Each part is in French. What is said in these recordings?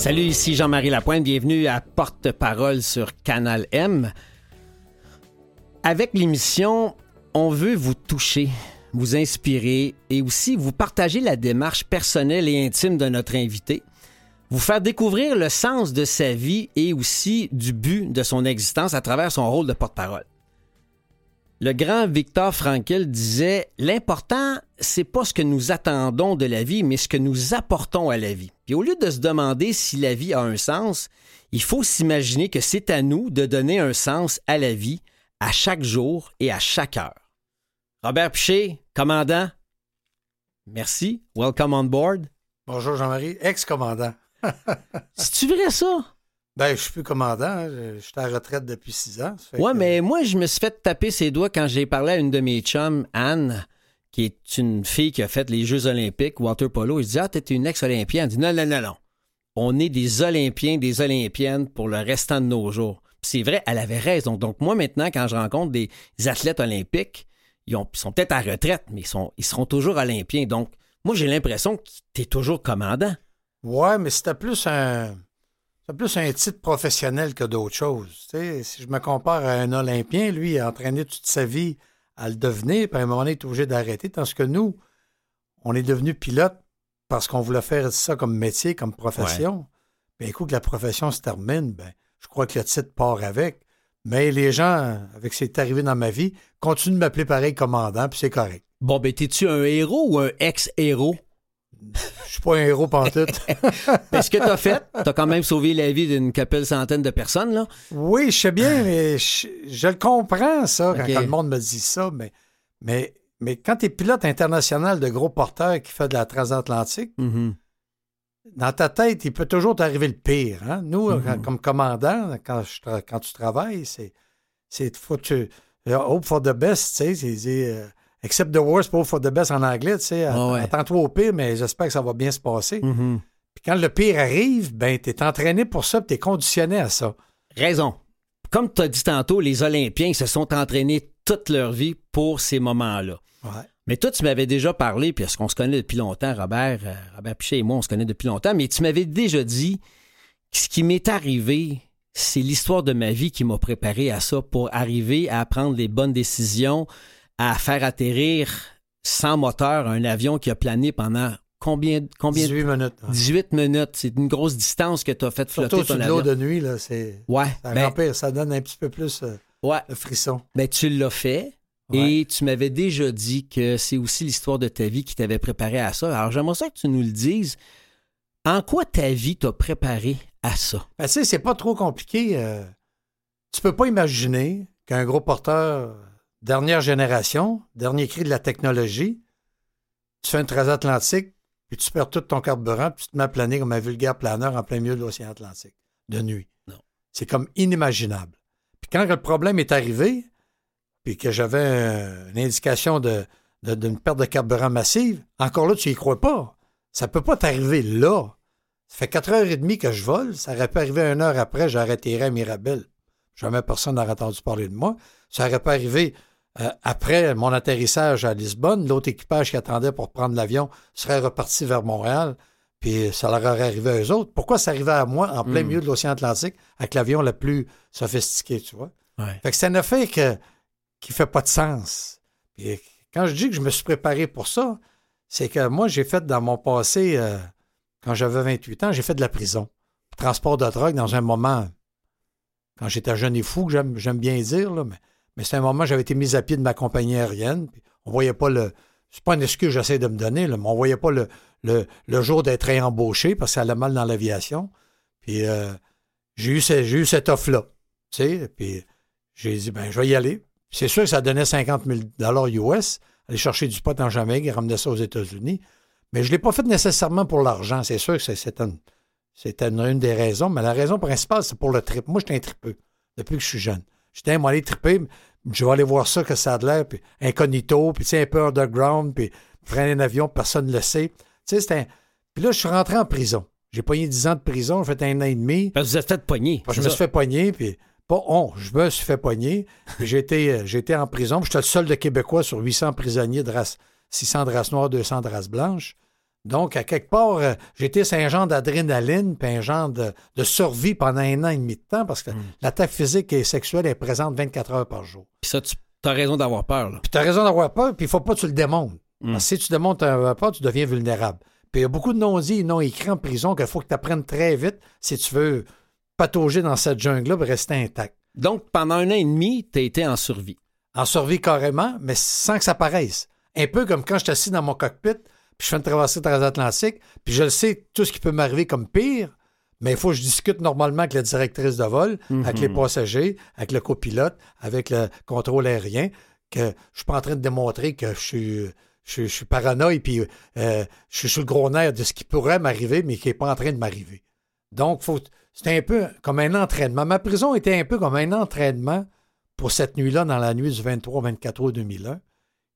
Salut, ici Jean-Marie Lapointe. Bienvenue à Porte-Parole sur Canal M. Avec l'émission, on veut vous toucher, vous inspirer et aussi vous partager la démarche personnelle et intime de notre invité, vous faire découvrir le sens de sa vie et aussi du but de son existence à travers son rôle de porte-parole. Le grand Victor Frankl disait L'important, c'est pas ce que nous attendons de la vie, mais ce que nous apportons à la vie. Puis au lieu de se demander si la vie a un sens, il faut s'imaginer que c'est à nous de donner un sens à la vie à chaque jour et à chaque heure. Robert Piché, commandant, merci. Welcome on board. Bonjour Jean-Marie, ex-commandant. C'est-tu vrai ça? Ben, je suis plus commandant. hein. Je suis à la retraite depuis six ans. Ouais, que- mais moi, je me suis fait taper ses doigts quand j'ai parlé à une de mes chums, Anne, qui est une fille qui a fait les Jeux olympiques, water polo. Je dis, ah, t'es une ex-olympienne. Elle dit, non, non, non, non. On est des Olympiens, des Olympiennes pour le restant de nos jours. C'est vrai, elle avait raison. Donc, moi, maintenant, quand je rencontre des athlètes olympiques, ils, ont- ils sont peut-être à retraite, mais ils, sont, ils seront toujours olympiens. Donc, moi, j'ai l'impression que t'es toujours commandant. Ouais, mais c'était plus un. C'était plus un titre professionnel que d'autres choses. Tu sais, si je me compare à un Olympien, lui, il a entraîné toute sa vie à le devenir, puis à un moment donné, il est obligé d'arrêter. Tandis que nous, on est devenu pilote parce qu'on voulait faire ça comme métier, comme profession. Bien, écoute, que la profession se termine, ben, je crois que le titre part avec. Mais les gens, avec ce qui est arrivé dans ma vie, continuent de m'appeler pareil commandant, puis c'est correct. Bon, ben, t'es-tu un héros ou un ex-héros? Je suis pas un héros pantoute. Ben, ce que t'as fait, t'as quand même sauvé la vie d'une couple centaine de personnes, là? Oui, je sais bien, mais je, je le comprends, ça, quand, le monde me dit ça. Mais, mais, mais quand tu es pilote international de gros porteurs qui fait de la transatlantique, Mhm. dans ta tête, il peut toujours t'arriver le pire. hein? Nous, Mhm. quand- comme commandant, quand, je tra- quand tu travailles, c'est. c'est faut que tu. euh, Hope for the best, tu sais. c'est- Accept the worst, hope for the best en anglais, tu sais. Ouais. Attends-toi au pire, mais j'espère que ça va bien se passer. Mhm. Puis quand le pire arrive, ben, tu es entraîné pour ça, tu es conditionné à ça. Raison. Comme tu as dit tantôt, les Olympiens ils se sont entraînés toute leur vie pour ces moments-là. Ouais. Mais toi, tu m'avais déjà parlé, puis est-ce qu'on se connaît depuis longtemps, Robert, euh, Robert Pichet et moi, on se connaît depuis longtemps, mais tu m'avais déjà dit que ce qui m'est arrivé, c'est l'histoire de ma vie qui m'a préparé à ça pour arriver à prendre les bonnes décisions, à faire atterrir sans moteur un avion qui a plané pendant combien, combien 18 minutes. ouais. 18 minutes. C'est une grosse distance que tu as fait flotter Surtout ton sur de avion. l'eau de nuit, là, c'est. Ouais, Ça ben, rempire, ça donne un petit peu plus euh, ouais. de frisson. Ben, tu l'as fait. Et tu m'avais déjà dit que c'est aussi l'histoire de ta vie qui t'avait préparé à ça. Alors, j'aimerais ça que tu nous le dises. En quoi ta vie t'a préparé à ça? Ben, tu sais, c'est pas trop compliqué. euh, tu peux pas imaginer qu'un gros porteur dernière génération, dernier cri de la technologie, tu fais une transatlantique, puis tu perds tout ton carburant, puis tu te mets à planer comme un vulgaire planeur en plein milieu de l'océan Atlantique, de nuit. Non. C'est comme inimaginable. Puis quand le problème est arrivé, puis que j'avais une indication de, de- d'une perte de carburant massive, encore là, tu y crois pas. Ça peut pas t'arriver là. Ça fait 4h30 que je vole. Ça aurait pu arriver une heure après, atterri à Mirabel. Jamais personne n'aurait entendu parler de moi. Ça aurait pu arriver euh, après mon atterrissage à Lisbonne. L'autre équipage qui attendait pour prendre l'avion serait reparti vers Montréal. Puis ça leur aurait arrivé à eux autres. Pourquoi ça arrivait à moi en plein Mm. milieu de l'océan Atlantique avec l'avion le plus sophistiqué, tu vois? Ouais. Fait que c'est un affaire que, qui fait pas de sens. Puis quand je dis que je me suis préparé pour ça, c'est que moi, j'ai fait dans mon passé, euh, quand j'avais 28 ans, j'ai fait de la prison. Transport de drogue dans un moment, quand j'étais jeune et fou, j'aime bien dire, là, mais, mais c'est un moment j'avais été mis à pied de ma compagnie aérienne. On voyait pas le. C'est pas une excuse que j'essaie de me donner, mais on voyait pas le, le, le jour d'être réembauché parce que ça allait mal dans l'aviation. Puis euh, j'ai eu, eu cette offre-là. Tu sais, puis j'ai dit, ben, je vais y aller. C'est sûr que ça donnait 50 000 US, aller chercher du pot en Jamaïque et ramener ça aux États-Unis. Mais je ne l'ai pas fait nécessairement pour l'argent. C'est sûr que c'est- c'était une, c'était une, une des raisons, mais la raison principale, c'est pour le trip. Moi, j'étais un tripeux depuis que je suis jeune. J'étais un aller triper, je vais aller voir ça, que ça a de l'air, puis incognito, puis tu sais, un peu underground, puis prendre un avion, personne ne le sait. Tu sais, un... Puis là, je suis rentré en prison. J'ai pogné 10 ans de prison, j'ai fait un an et demi. Parce que vous êtes fait pogner. Je me suis fait pogner, puis pas on, je me suis fait pogner. Puis j'ai été, euh, j'ai été en prison. J'étais le seul de Québécois sur 800 prisonniers de race, 600 de race noire, 200 de race blanche. Donc, à quelque part, euh, j'étais un genre d'adrénaline, puis un genre de, de, survie pendant un an et demi de temps, parce que Mm. l'attaque physique et sexuelle est présente 24 heures par jour. Puis ça, tu as raison d'avoir peur. Là. Puis tu as raison d'avoir peur, puis il faut pas que tu le démontres. Mm. Parce que si tu démontres un peur, tu deviens vulnérable. Puis il y a beaucoup de non-dits et non-écrits en prison qu'il faut que tu apprennes très vite si tu veux patauger dans cette jungle-là et rester intact. Donc, pendant un an et demi, tu as été en survie. En survie carrément, mais sans que ça paraisse. Un peu comme quand je suis assis dans mon cockpit, puis je fais une traversée transatlantique, puis je le sais, tout ce qui peut m'arriver comme pire, mais il faut que je discute normalement avec la directrice de vol, avec les passagers, avec le copilote, avec le contrôle aérien, que je suis pas en train de démontrer que je suis, je, suis- je suis paranoïe, puis euh, je suis sur le gros nerf de ce qui pourrait m'arriver, mais qui n'est pas en train de m'arriver. Donc, faut, c'était un peu comme un entraînement. Ma prison était un peu comme un entraînement pour cette nuit-là, dans la nuit du 23-24 août 2001,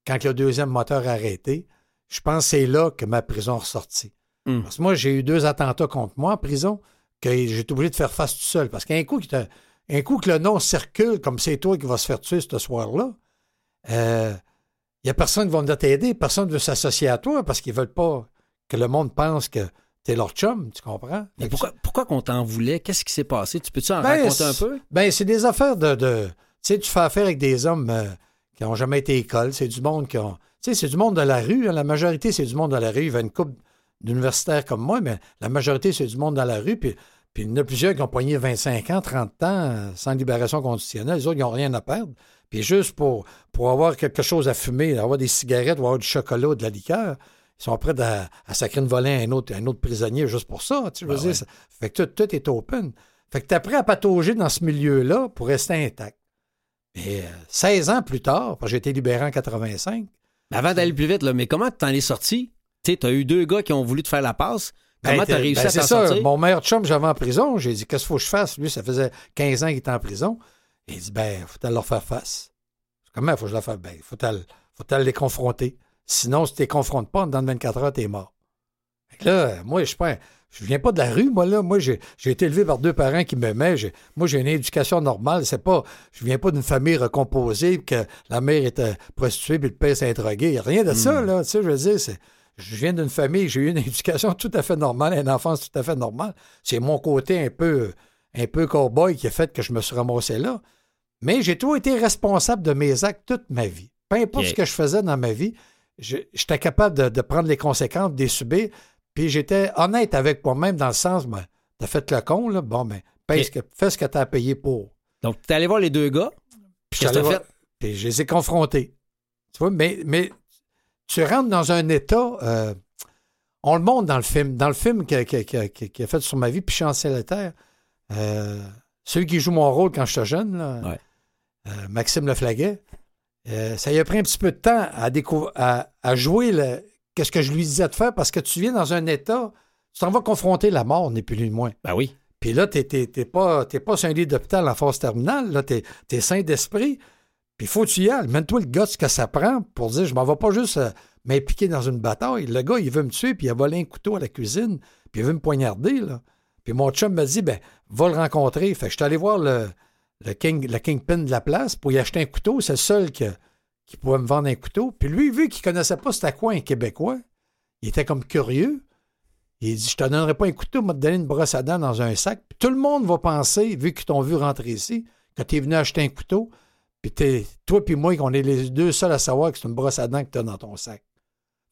quand le deuxième moteur a arrêté. Je pense que c'est là que ma prison est ressortie. Mm. Parce que moi, j'ai eu deux attentats contre moi en prison que j'ai été obligé de faire face tout seul. Parce qu'un coup, que un coup que le nom circule comme c'est toi qui vas se faire tuer ce soir-là, il n'y a personne qui va venir t'aider, personne ne veut s'associer à toi parce qu'ils veulent pas que le monde pense que t'es leur chum, tu comprends? Mais pourquoi, pourquoi qu'on t'en voulait? Qu'est-ce qui s'est passé? Tu peux-tu en Ben, raconter un peu? Ben, c'est des affaires de. de- tu sais, tu fais affaire avec des hommes euh, qui n'ont jamais été à école. C'est du monde qui ont. Sais, c'est du monde de la rue. hein. La majorité, c'est du monde de la rue. Il y a une couple d'universitaires comme moi, mais la majorité, c'est du monde dans la rue. Puis, puis il y en a plusieurs qui ont poigné 25 ans, 30 ans sans libération conditionnelle. Les autres, ils n'ont rien à perdre. Puis juste pour, pour avoir quelque chose à fumer, avoir des cigarettes ou avoir du chocolat ou de la liqueur, ils sont prêts à, à sacrer une volée à un autre, un autre prisonnier juste pour ça. Tu veux Ben dire, ça- fait que tout, tout est open. Fait que tu es prêt à patauger dans ce milieu-là pour rester intact. Mais euh, 16 ans plus tard, j'ai été libéré en 85, Mais avant d'aller plus vite, là, mais comment tu t'en es sorti? Tu sais, t'as eu deux gars qui ont voulu te faire la passe. Comment Ben, t'as réussi ben, à c'est t'en ça. sortir? Mon meilleur chum, j'avais en prison. J'ai dit, qu'est-ce qu'il faut que je fasse? Lui, ça faisait 15 ans qu'il était en prison. Il dit, ben, faut aller leur faire face. Comment faut que je leur fasse? Ben, faut aller, faut aller les confronter. Sinon, si tu les confrontes pas, dans 24 heures, t'es mort. Fait que là, moi, je suis pas un- Je viens pas de la rue, moi, là. Moi, j'ai été élevé par deux parents qui m'aimaient. Moi, j'ai une éducation normale. C'est pas. Je viens pas d'une famille recomposée, que la mère était prostituée puis le père s'est drogué. Rien de ça, là. Tu sais, je veux dire, c'est. Je viens d'une famille, j'ai eu une éducation tout à fait normale, une enfance tout à fait normale. C'est mon côté un peu, un peu cow-boy qui a fait que je me suis ramassé là. Mais j'ai toujours été responsable de mes actes toute ma vie. Peu importe ce que je faisais dans ma vie, j'étais capable de, de prendre les conséquences, de les subir. Puis j'étais honnête avec moi-même dans le sens, ben, t'as fait le con, là, bon, ben, paye ce que, fais ce que t'as payé pour. Donc, t'es allé voir les deux gars? Puis voir- fait? Puis je les ai confrontés. Tu vois, mais, mais tu rentres dans un état. euh, on le montre dans le film. Dans le film qui a, qui a- qui a- fait sur ma vie, puis Célitaire, euh, celui qui joue mon rôle quand j'étais jeune, là, Ouais. euh, Maxime Leflaguet, euh, ça y a pris un petit peu de temps à, à, à jouer le- qu'est-ce que je lui disais de faire? Parce que tu viens dans un état, tu t'en vas confronter la mort, ni plus ni moins. Ben oui. Puis là, t'es t'es- t'es pas, t'es pas sur un lit d'hôpital en phase terminale. Là, t'es es sain d'esprit. Puis il faut que tu y ailles. Mène-toi le gars ce que ça prend pour dire je m'en vais pas juste euh, m'impliquer dans une bataille. Le gars, il veut me tuer, puis il a volé un couteau à la cuisine, puis il veut me poignarder. Là. Puis mon chum m'a dit ben, va le rencontrer. Fait que je suis allé voir le, le, king, le kingpin de la place pour y acheter un couteau. C'est le seul que- qui pouvait me vendre un couteau. Puis lui, vu qu'il connaissait pas c'était quoi un Québécois, il était comme curieux. Il dit Je te donnerai pas un couteau, je vais te donner une brosse à dents dans un sac. Puis tout le monde va penser, vu qu'ils t'ont vu rentrer ici, que tu es venu acheter un couteau. Puis toi puis moi, qu'on est les deux seuls à savoir que c'est une brosse à dents que tu as dans ton sac.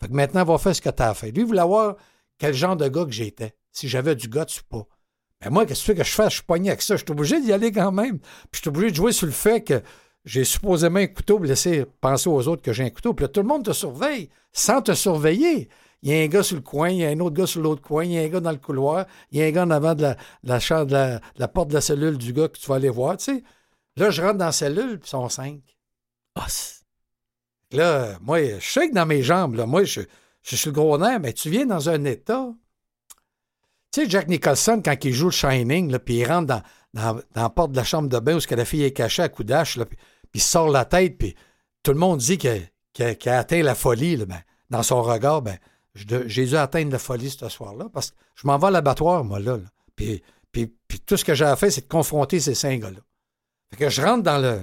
Fait que maintenant, va faire ce que tu as fait. Lui, il voulait voir quel genre de gars que j'étais. Si j'avais du gars, tu pas. Mais moi, qu'est-ce que je fasse? Je suis pogné avec ça. Je suis obligé d'y aller quand même. Puis je suis obligé de jouer sur le fait que j'ai supposément un couteau pour laisser penser aux autres que j'ai un couteau. Puis là, tout le monde te surveille sans te surveiller. Il y a un gars sur le coin, il y a un autre gars sur l'autre coin, il y a un gars dans le couloir, il y a un gars en avant de la, de la, chambre- de la, de la porte de la cellule du gars que tu vas aller voir. Tu sais. Là, je rentre dans la cellule, puis ils sont cinq. Ah, Là, moi, je sais que dans mes jambes, là, moi, je, je suis le gros nerf, mais tu viens dans un état. Tu sais, Jack Nicholson, quand il joue le Shining, là, puis il rentre dans, dans, dans la porte de la chambre de bain où que la fille est cachée à coup d'âge, là, puis, puis sort la tête, puis tout le monde dit qu'il qu'il- qu'il a atteint la folie, là, ben, dans son regard, ben, j'ai dû atteindre la folie ce soir-là, parce que je m'en vais à l'abattoir, moi, là. puis, puis tout ce que j'ai à faire, c'est de confronter ces cinq gars-là. Fait que je rentre dans, le,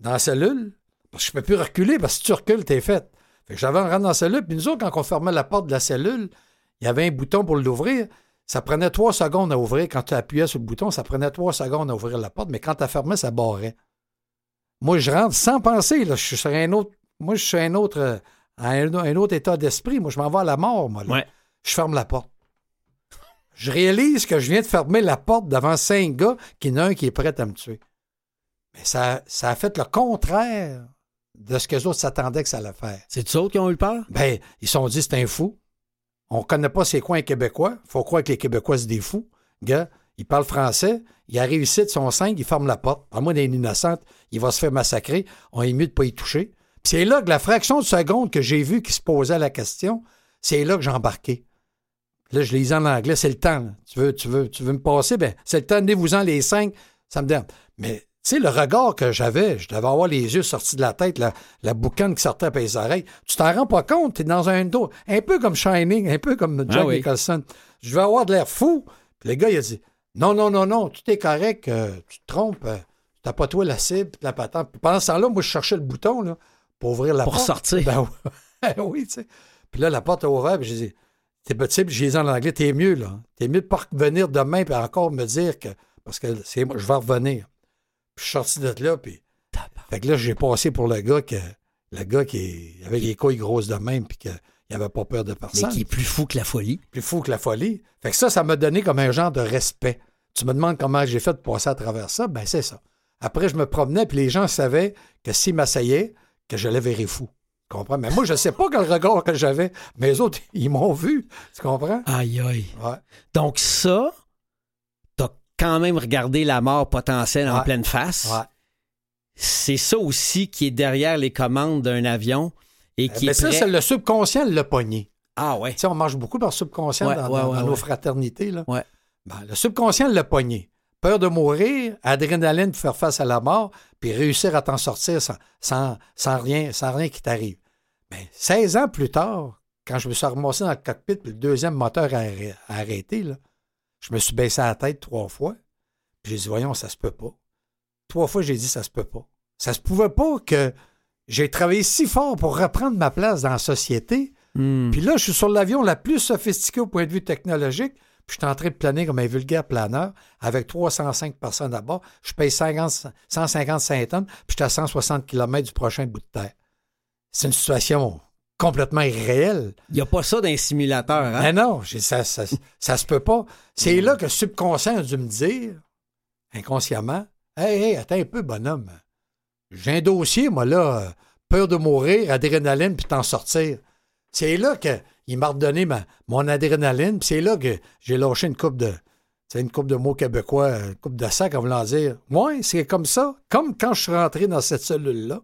dans la cellule, parce que je peux plus reculer, parce que si tu recules, t'es fait. Fait que j'avais rentre dans la cellule, puis nous autres, quand on fermait la porte de la cellule, il y avait un bouton pour l'ouvrir. Ça prenait trois secondes à ouvrir. Quand tu appuyais sur le bouton, ça prenait trois secondes à ouvrir la porte, mais quand tu fermais, ça barrait. Moi, je rentre sans penser. Là. Je suis sur un autre. Moi, je suis un autre, euh, un, un autre état d'esprit. Moi, je m'en vais à la mort, moi. Là. Ouais. Je ferme la porte. Je réalise que je viens de fermer la porte devant cinq gars, qu'il y en a un qui est prêt à me tuer. Mais ça, ça a fait le contraire de ce que les autres s'attendaient que ça allait faire. C'est eux autres qui ont eu peur? Ben, ils se sont dit, c'est un fou. On connaît pas c'est quoi un Québécois. faut croire que les Québécois, c'est des fous. Gars, ils parlent français. Il arrive ici de son 5, il ferme la porte. À moins d'une innocente, il va se faire massacrer. On est mieux de pas y toucher. Puis c'est là que la fraction de seconde que j'ai vu qui se posait la question, c'est là que j'ai embarqué. Là, je lisais en anglais, c'est le temps. là. Tu veux, tu veux, tu veux me passer? Ben, c'est le temps, donnez-vous-en les cinq, ça me donne. Mais, tu sais, le regard que j'avais, je devais avoir les yeux sortis de la tête, la, la boucane qui sortait par les oreilles. Tu t'en rends pas compte, t'es dans un dos, un peu comme Shining, un peu comme Jack Ah oui. Nicholson. Je vais avoir de l'air fou. Puis le gars, il a dit, non, non, non, non, tout est correct, euh, tu te trompes, euh, t'as pas toi la cible, la patente. Puis pendant ce temps-là, moi, je cherchais le bouton, là, pour ouvrir la Pour porte. sortir. Ben oui, tu sais. Puis là, la porte a ouvert, puis j'ai dit, t'es petit, puis j'ai dit en anglais, t'es mieux, là. T'es mieux de pas revenir demain, puis encore me dire que, parce que c'est moi, je vais revenir. Puis je suis sorti de là, puis. Fait que là, j'ai passé pour le gars que, le gars qui avait les couilles grosses de même, puis qu'il avait pas peur de Mais personne. qui est plus fou que la folie. Plus fou que la folie. Fait que ça, ça m'a donné comme un genre de respect. Tu me demandes comment j'ai fait pour passer à travers ça, ben c'est ça. Après, je me promenais, puis les gens savaient que s'ils m'assayaient, que je les verrais fou. Tu comprends? Mais moi, je sais pas quel regard que j'avais, mais les autres, ils m'ont vu. Tu comprends? Aïe, aïe. Ouais. Donc, ça, t'as quand même regardé la mort potentielle en pleine face. Ouais. C'est ça aussi qui est derrière les commandes d'un avion et qui Mais est ça, prêt- c'est le subconscient le pogné. Ah ouais. Tu sais, on marche beaucoup par subconscient dans, nos fraternités. Là. Ben, le subconscient le pogné. Peur de mourir, adrénaline pour faire face à la mort, puis réussir à t'en sortir sans, sans, sans rien, sans rien qui t'arrive. Mais 16 ans plus tard, quand je me suis ramassé dans le cockpit, puis le deuxième moteur a, arrê- a arrêté, là, je me suis baissé la tête trois fois. J'ai dit, voyons, ça se peut pas. Trois fois, j'ai dit, ça se peut pas. Ça se pouvait pas que j'ai travaillé si fort pour reprendre ma place dans la société, Hmm. puis là, je suis sur l'avion la plus sophistiquée au point de vue technologique. Puis je suis en train de planer comme un vulgaire planeur avec 305 personnes à bord. Je paye 50 155 tonnes, puis je suis à 160 km du prochain bout de terre. C'est une situation complètement irréelle. Il n'y a pas ça dans un simulateur. Hein? Mais non, ça, ça, ça se peut pas. C'est là que le subconscient a dû me dire, inconsciemment, Hey, hey, attends un peu, bonhomme. J'ai un dossier, moi, là, euh, peur de mourir, adrénaline, puis t'en sortir. C'est là qu'il m'a redonné mon adrénaline, puis c'est là que j'ai lâché une coupe de. C'est une coupe de mots québécois, une coupe de sac en voulant dire Ouais, c'est comme ça. Comme quand je suis rentré dans cette cellule-là.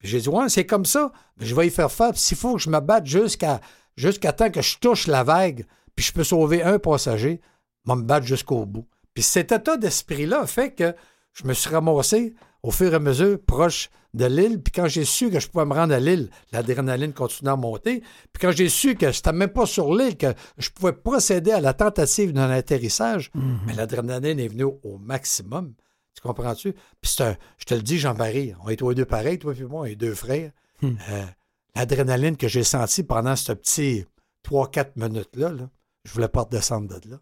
J'ai dit Ouais, c'est comme ça. Je vais y faire faire. Puis s'il faut que je me batte jusqu'à jusqu'à temps que je touche la vague, puis je peux sauver un passager, je vais me battre jusqu'au bout. Puis cet état d'esprit-là fait que je me suis ramassé au fur et à mesure proche de l'île. Puis quand j'ai su que je pouvais me rendre à l'île, l'adrénaline continuait à monter. Puis quand j'ai su que c'était même pas sur l'île que je pouvais procéder à la tentative d'un atterrissage, mais l'adrénaline est venue au, au maximum. Tu comprends-tu? Puis c'est un, je te le dis, Jean-Marie, on est tous les deux pareils, toi et moi, on est deux frères. Euh, l'adrénaline que j'ai sentie pendant ce petit 3-4 minutes-là, là, je voulais pas redescendre de là.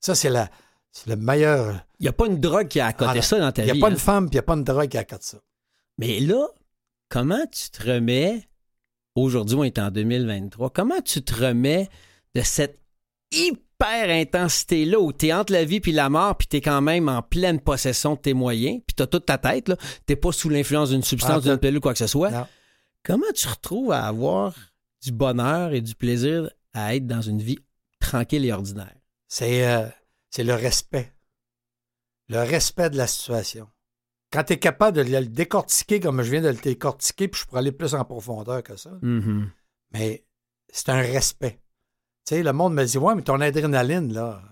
Ça, c'est la. C'est le meilleur. Il n'y a pas une drogue qui a à côté Ah, ça dans ta Il n'y a vie. pas hein? une femme, puis il n'y a pas une drogue qui accote ça. Mais là, comment tu te remets, aujourd'hui on est en 2023, comment tu te remets de cette hyper intensité-là où tu es entre la vie puis la mort, puis tu es quand même en pleine possession de tes moyens, puis tu as toute ta tête, tu pas sous l'influence d'une substance, Ah, d'une pilule, quoi que ce soit. Non. Comment tu retrouves à avoir du bonheur et du plaisir à être dans une vie tranquille et ordinaire? C'est euh, c'est le respect. Le respect de la situation. Quand tu es capable de le décortiquer comme je viens de le décortiquer, puis je pourrais aller plus en profondeur que ça, Mhm. mais c'est un respect. Tu sais, le monde me dit Ouais, mais ton adrénaline, là,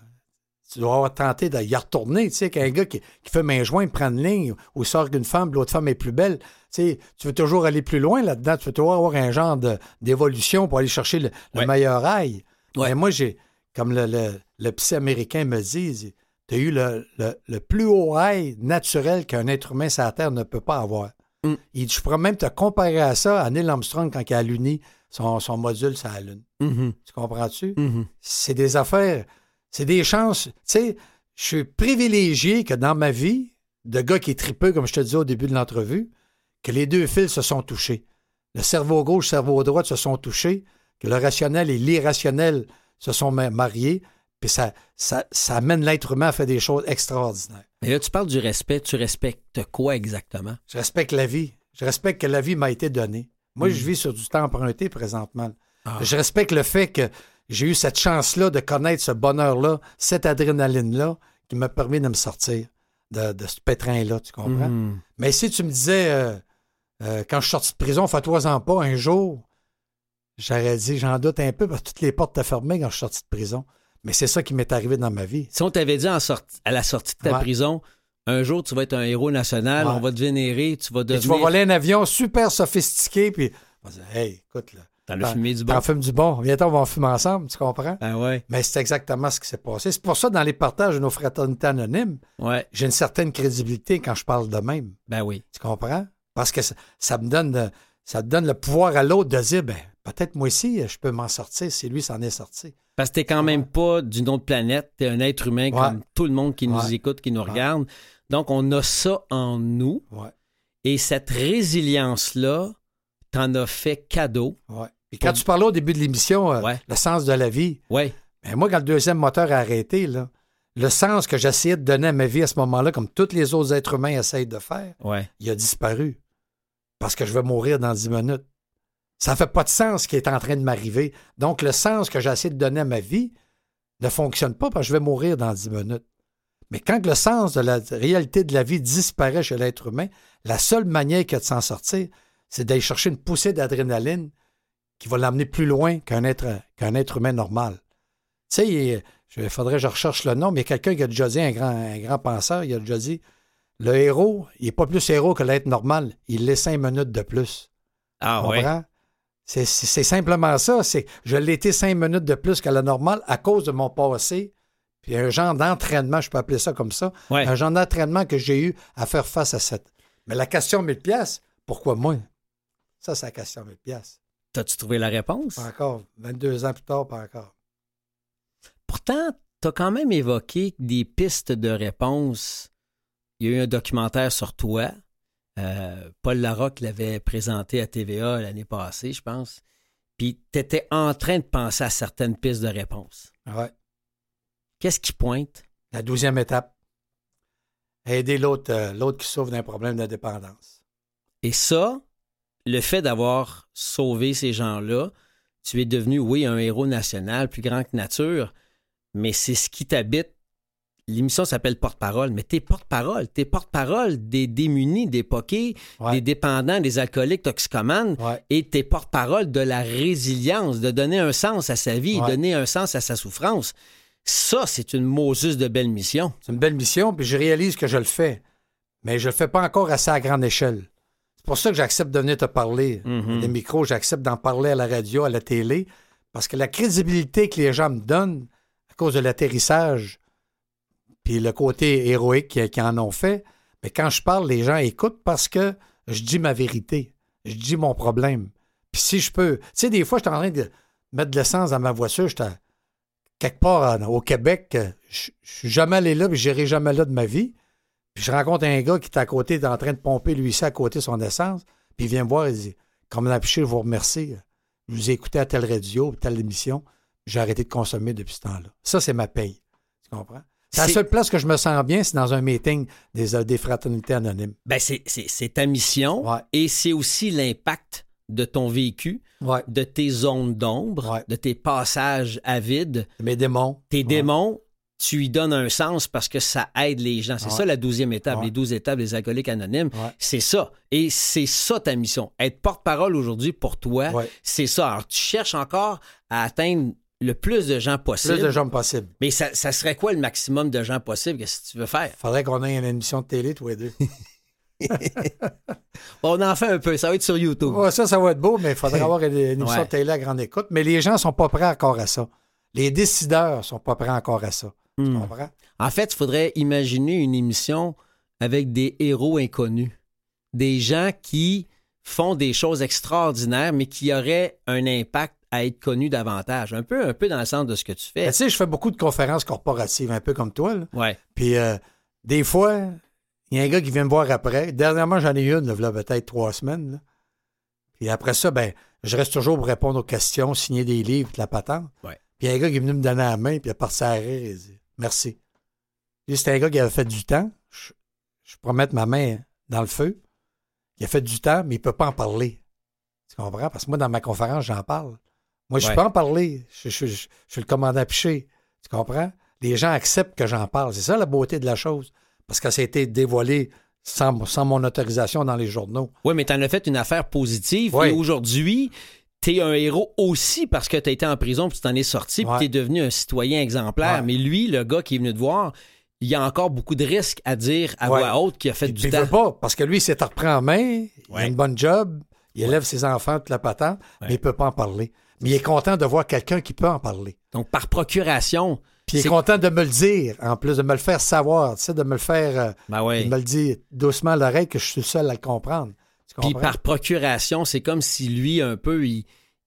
tu dois avoir tenté d'y retourner. Tu sais, qu'un gars qui, qui fait main jointe prend une ligne ou sort qu'une femme, l'autre femme est plus belle. Tu sais, tu veux toujours aller plus loin là-dedans. Tu veux toujours avoir un genre de- d'évolution pour aller chercher le, le Ouais. meilleur ail. Ouais. Mais moi, j'ai, comme le, le, le psy américain me dit, tu as eu le, le- le plus haut ail naturel qu'un être humain sur la Terre ne peut pas avoir. Mm. Il dit, je pourrais même te comparer à ça à Neil Armstrong quand il a l'uni son, son module sur la Lune. Mhm. Tu comprends-tu? Mhm. C'est des affaires, c'est des chances. Tu sais, je suis privilégié que dans ma vie, de gars qui est tripeux, comme je te disais au début de l'entrevue, que les deux fils se sont touchés. Le cerveau gauche, le cerveau droit se sont touchés, que le rationnel et l'irrationnel se sont ma- mariés, puis ça, ça, ça amène l'être humain à faire des choses extraordinaires. Mais là, tu parles du respect. Tu respectes quoi exactement? Je respecte la vie. Je respecte que la vie m'a été donnée. Moi, je vis sur du temps emprunté présentement. Ah. Je respecte le fait que j'ai eu cette chance-là de connaître ce bonheur-là, cette adrénaline-là, qui m'a permis de me sortir de, de ce pétrin-là, tu comprends? Mhm. Mais si tu me disais, euh, euh, quand je suis sorti de prison, fais-toi en pas, un jour, j'aurais dit, j'en doute un peu, parce que toutes les portes étaient fermées quand je suis sorti de prison. Mais c'est ça qui m'est arrivé dans ma vie. Si on t'avait dit en sorti- à la sortie de ta Ouais. prison, un jour, tu vas être un héros national, Ouais. on va te vénérer, tu vas Et devenir... tu vas voler un avion super sophistiqué, puis on va dire, hey, écoute, là, T'en as fumé du bon. t'en fumes du bon. Viens, on va en fumer ensemble, tu comprends? Ah ouais, Mais c'est exactement ce qui s'est passé. C'est pour ça, dans les partages de nos fraternités anonymes, ouais, j'ai une certaine crédibilité quand je parle de même. ben oui. Tu comprends? Parce que ça, ça me donne le- ça donne le pouvoir à l'autre de dire, ben, peut-être moi aussi, je peux m'en sortir si lui s'en est sorti. Parce que t'es quand même pas d'une autre planète, t'es un être humain comme tout le monde qui nous Ouais. écoute, qui nous regarde. Donc, on a ça en nous. Et cette résilience-là, t'en as fait cadeau. Puis quand tu parlais au début de l'émission, euh, le sens de la vie, Ouais. ben moi, quand le deuxième moteur a arrêté, là, le sens que j'essayais de donner à ma vie à ce moment-là, comme tous les autres êtres humains essayent de faire, il a disparu. Parce que je vais mourir dans dix minutes. Ça ne fait pas de sens ce qui est en train de m'arriver. Donc, le sens que j'ai essayé de donner à ma vie ne fonctionne pas parce que je vais mourir dans dix minutes. Mais quand le sens de la réalité de la vie disparaît chez l'être humain, la seule manière qu'il y a de s'en sortir, c'est d'aller chercher une poussée d'adrénaline qui va l'amener plus loin qu'un être, qu'un être humain normal. Tu sais, il faudrait que je recherche le nom, mais quelqu'un qui a déjà dit, un grand, un grand penseur, il a déjà dit le héros, il n'est pas plus héros que l'être normal. Il l'est cinq minutes de plus. Ah comprends? C'est, simplement ça. C'est, je l'ai été cinq minutes de plus que la normale à cause de mon passé. Puis un genre d'entraînement, je peux appeler ça comme ça. Ouais. Un genre d'entraînement que j'ai eu à faire face à cette. Mais la question 1000 pièces, pourquoi moi? Ça, c'est la question 1000 pièces. T'as-tu trouvé la réponse? Pas encore. 22 ans plus tard, pas encore. Pourtant, t'as quand même évoqué des pistes de réponse. Il y a eu un documentaire sur toi. Euh, Paul Larocque l'avait présenté à TVA l'année passée, je pense. Puis t'étais en train de penser à certaines pistes de réponse. Ouais. Qu'est-ce qui pointe? La douzième étape. Aider l'autre, euh, l'autre qui souffre d'un problème de dépendance. Et ça, le fait d'avoir sauvé ces gens-là, tu es devenu, oui, un héros national, plus grand que nature, mais c'est ce qui t'habite. L'émission s'appelle Porte-parole, mais t'es porte-parole. T'es porte-parole des démunis, des poqués, Ouais. des dépendants, des alcooliques, toxicomanes, Ouais. et t'es porte-parole de la résilience, de donner un sens à sa vie, Ouais. donner un sens à sa souffrance. Ça, c'est une Moses de belle mission. C'est une belle mission, puis je réalise que je le fais. Mais je le fais pas encore assez à grande échelle. C'est pour ça que j'accepte de venir te parler. Mhm. Les micros, j'accepte d'en parler à la radio, à la télé, parce que la crédibilité que les gens me donnent à cause de l'atterrissage, puis le côté héroïque qu'ils en ont fait, mais quand je parle, les gens écoutent parce que je dis ma vérité. Je dis mon problème. Puis si je peux... Tu sais, des fois, je suis en train de mettre de l'essence dans ma voiture, je quelque part au Québec, euh, je je suis jamais allé là, puis j'irai jamais là de ma vie. Puis je rencontre un gars qui est à côté, est en train de pomper lui ici à côté son essence, puis il vient me voir, il dit Comme l'affiché, je vous remercie. Je vous ai écouté à telle radio, telle émission, j'ai arrêté de consommer depuis ce temps-là. Ça, c'est ma paye. Tu comprends? C'est la seule place que je me sens bien, c'est dans un meeting des, euh, des fraternités anonymes. Ben, c'est- ta mission Ouais. et c'est aussi l'impact de ton vécu, Ouais. de tes zones d'ombre, Ouais. de tes passages à vide, Mes démons. tes démons. Tu y donnes un sens parce que ça aide les gens. C'est ça la douzième étape, les douze étapes des alcooliques anonymes. C'est ça. Et c'est ça ta mission. Être porte-parole aujourd'hui pour toi, c'est ça. Alors, tu cherches encore à atteindre le plus de gens possible. Plus de gens possible. Mais ça, ça serait quoi le maximum de gens possible? Qu'est-ce que tu veux faire? Faudrait qu'on ait une émission de télé, tous les deux. On en fait un peu. Ça va être sur YouTube. Ouais, ça, ça va être beau, mais il faudrait avoir une, une émission Ouais. de télé à grande écoute. Mais les gens sont pas prêts encore à ça. Les décideurs sont pas prêts encore à ça. Tu Hmm. comprends? En fait, il faudrait imaginer une émission avec des héros inconnus. Des gens qui font des choses extraordinaires, mais qui auraient un impact à être connus davantage. Un peu, un peu dans le sens de ce que tu fais. Ben, tu sais, je fais beaucoup de conférences corporatives, un peu comme toi. Là. Ouais. Puis euh, des fois, il y a un gars qui vient me voir après. Dernièrement, j'en ai eu une, là, v'là peut-être trois semaines. là. Puis après ça, ben, je reste toujours pour répondre aux questions, signer des livres, toute la patente. Ouais. Puis il y a un gars qui est venu me donner la main, puis il a parti à rire, il dit Merci. C'était un gars qui avait fait du temps. Je, je pourrais mettre ma main dans le feu. Il a fait du temps, mais il ne peut pas en parler. Tu comprends? Parce que moi, dans ma conférence, j'en parle. Moi, je Ouais. peux en parler. Je, je- je- je suis le commandant piché. Tu comprends? Les gens acceptent que j'en parle. C'est ça la beauté de la chose. Parce que ça a été dévoilé sans, sans mon autorisation dans les journaux. Oui, mais tu en as fait une affaire positive. Ouais. Et aujourd'hui, tu es un héros aussi parce que tu as été en prison puis tu t'en es sorti puis Ouais. tu es devenu un citoyen exemplaire. Ouais. Mais lui, le gars qui est venu te voir, il y a encore beaucoup de risques à dire à Ouais. voix haute qu'il a fait Puis du il temps. veut pas, parce que lui, il s'est repris en main, il a une bonne job, il élève ses enfants, toute la patente, mais il peut pas en parler. Mais il est content de voir quelqu'un qui peut en parler. Donc, par procuration, Puis il est content de me le dire, en plus de me le faire savoir, tu sais, de me le faire, euh, ben ouais. de me le dire doucement à l'oreille que je suis le seul à le comprendre. Puis par procuration, c'est comme si lui, un peu, il,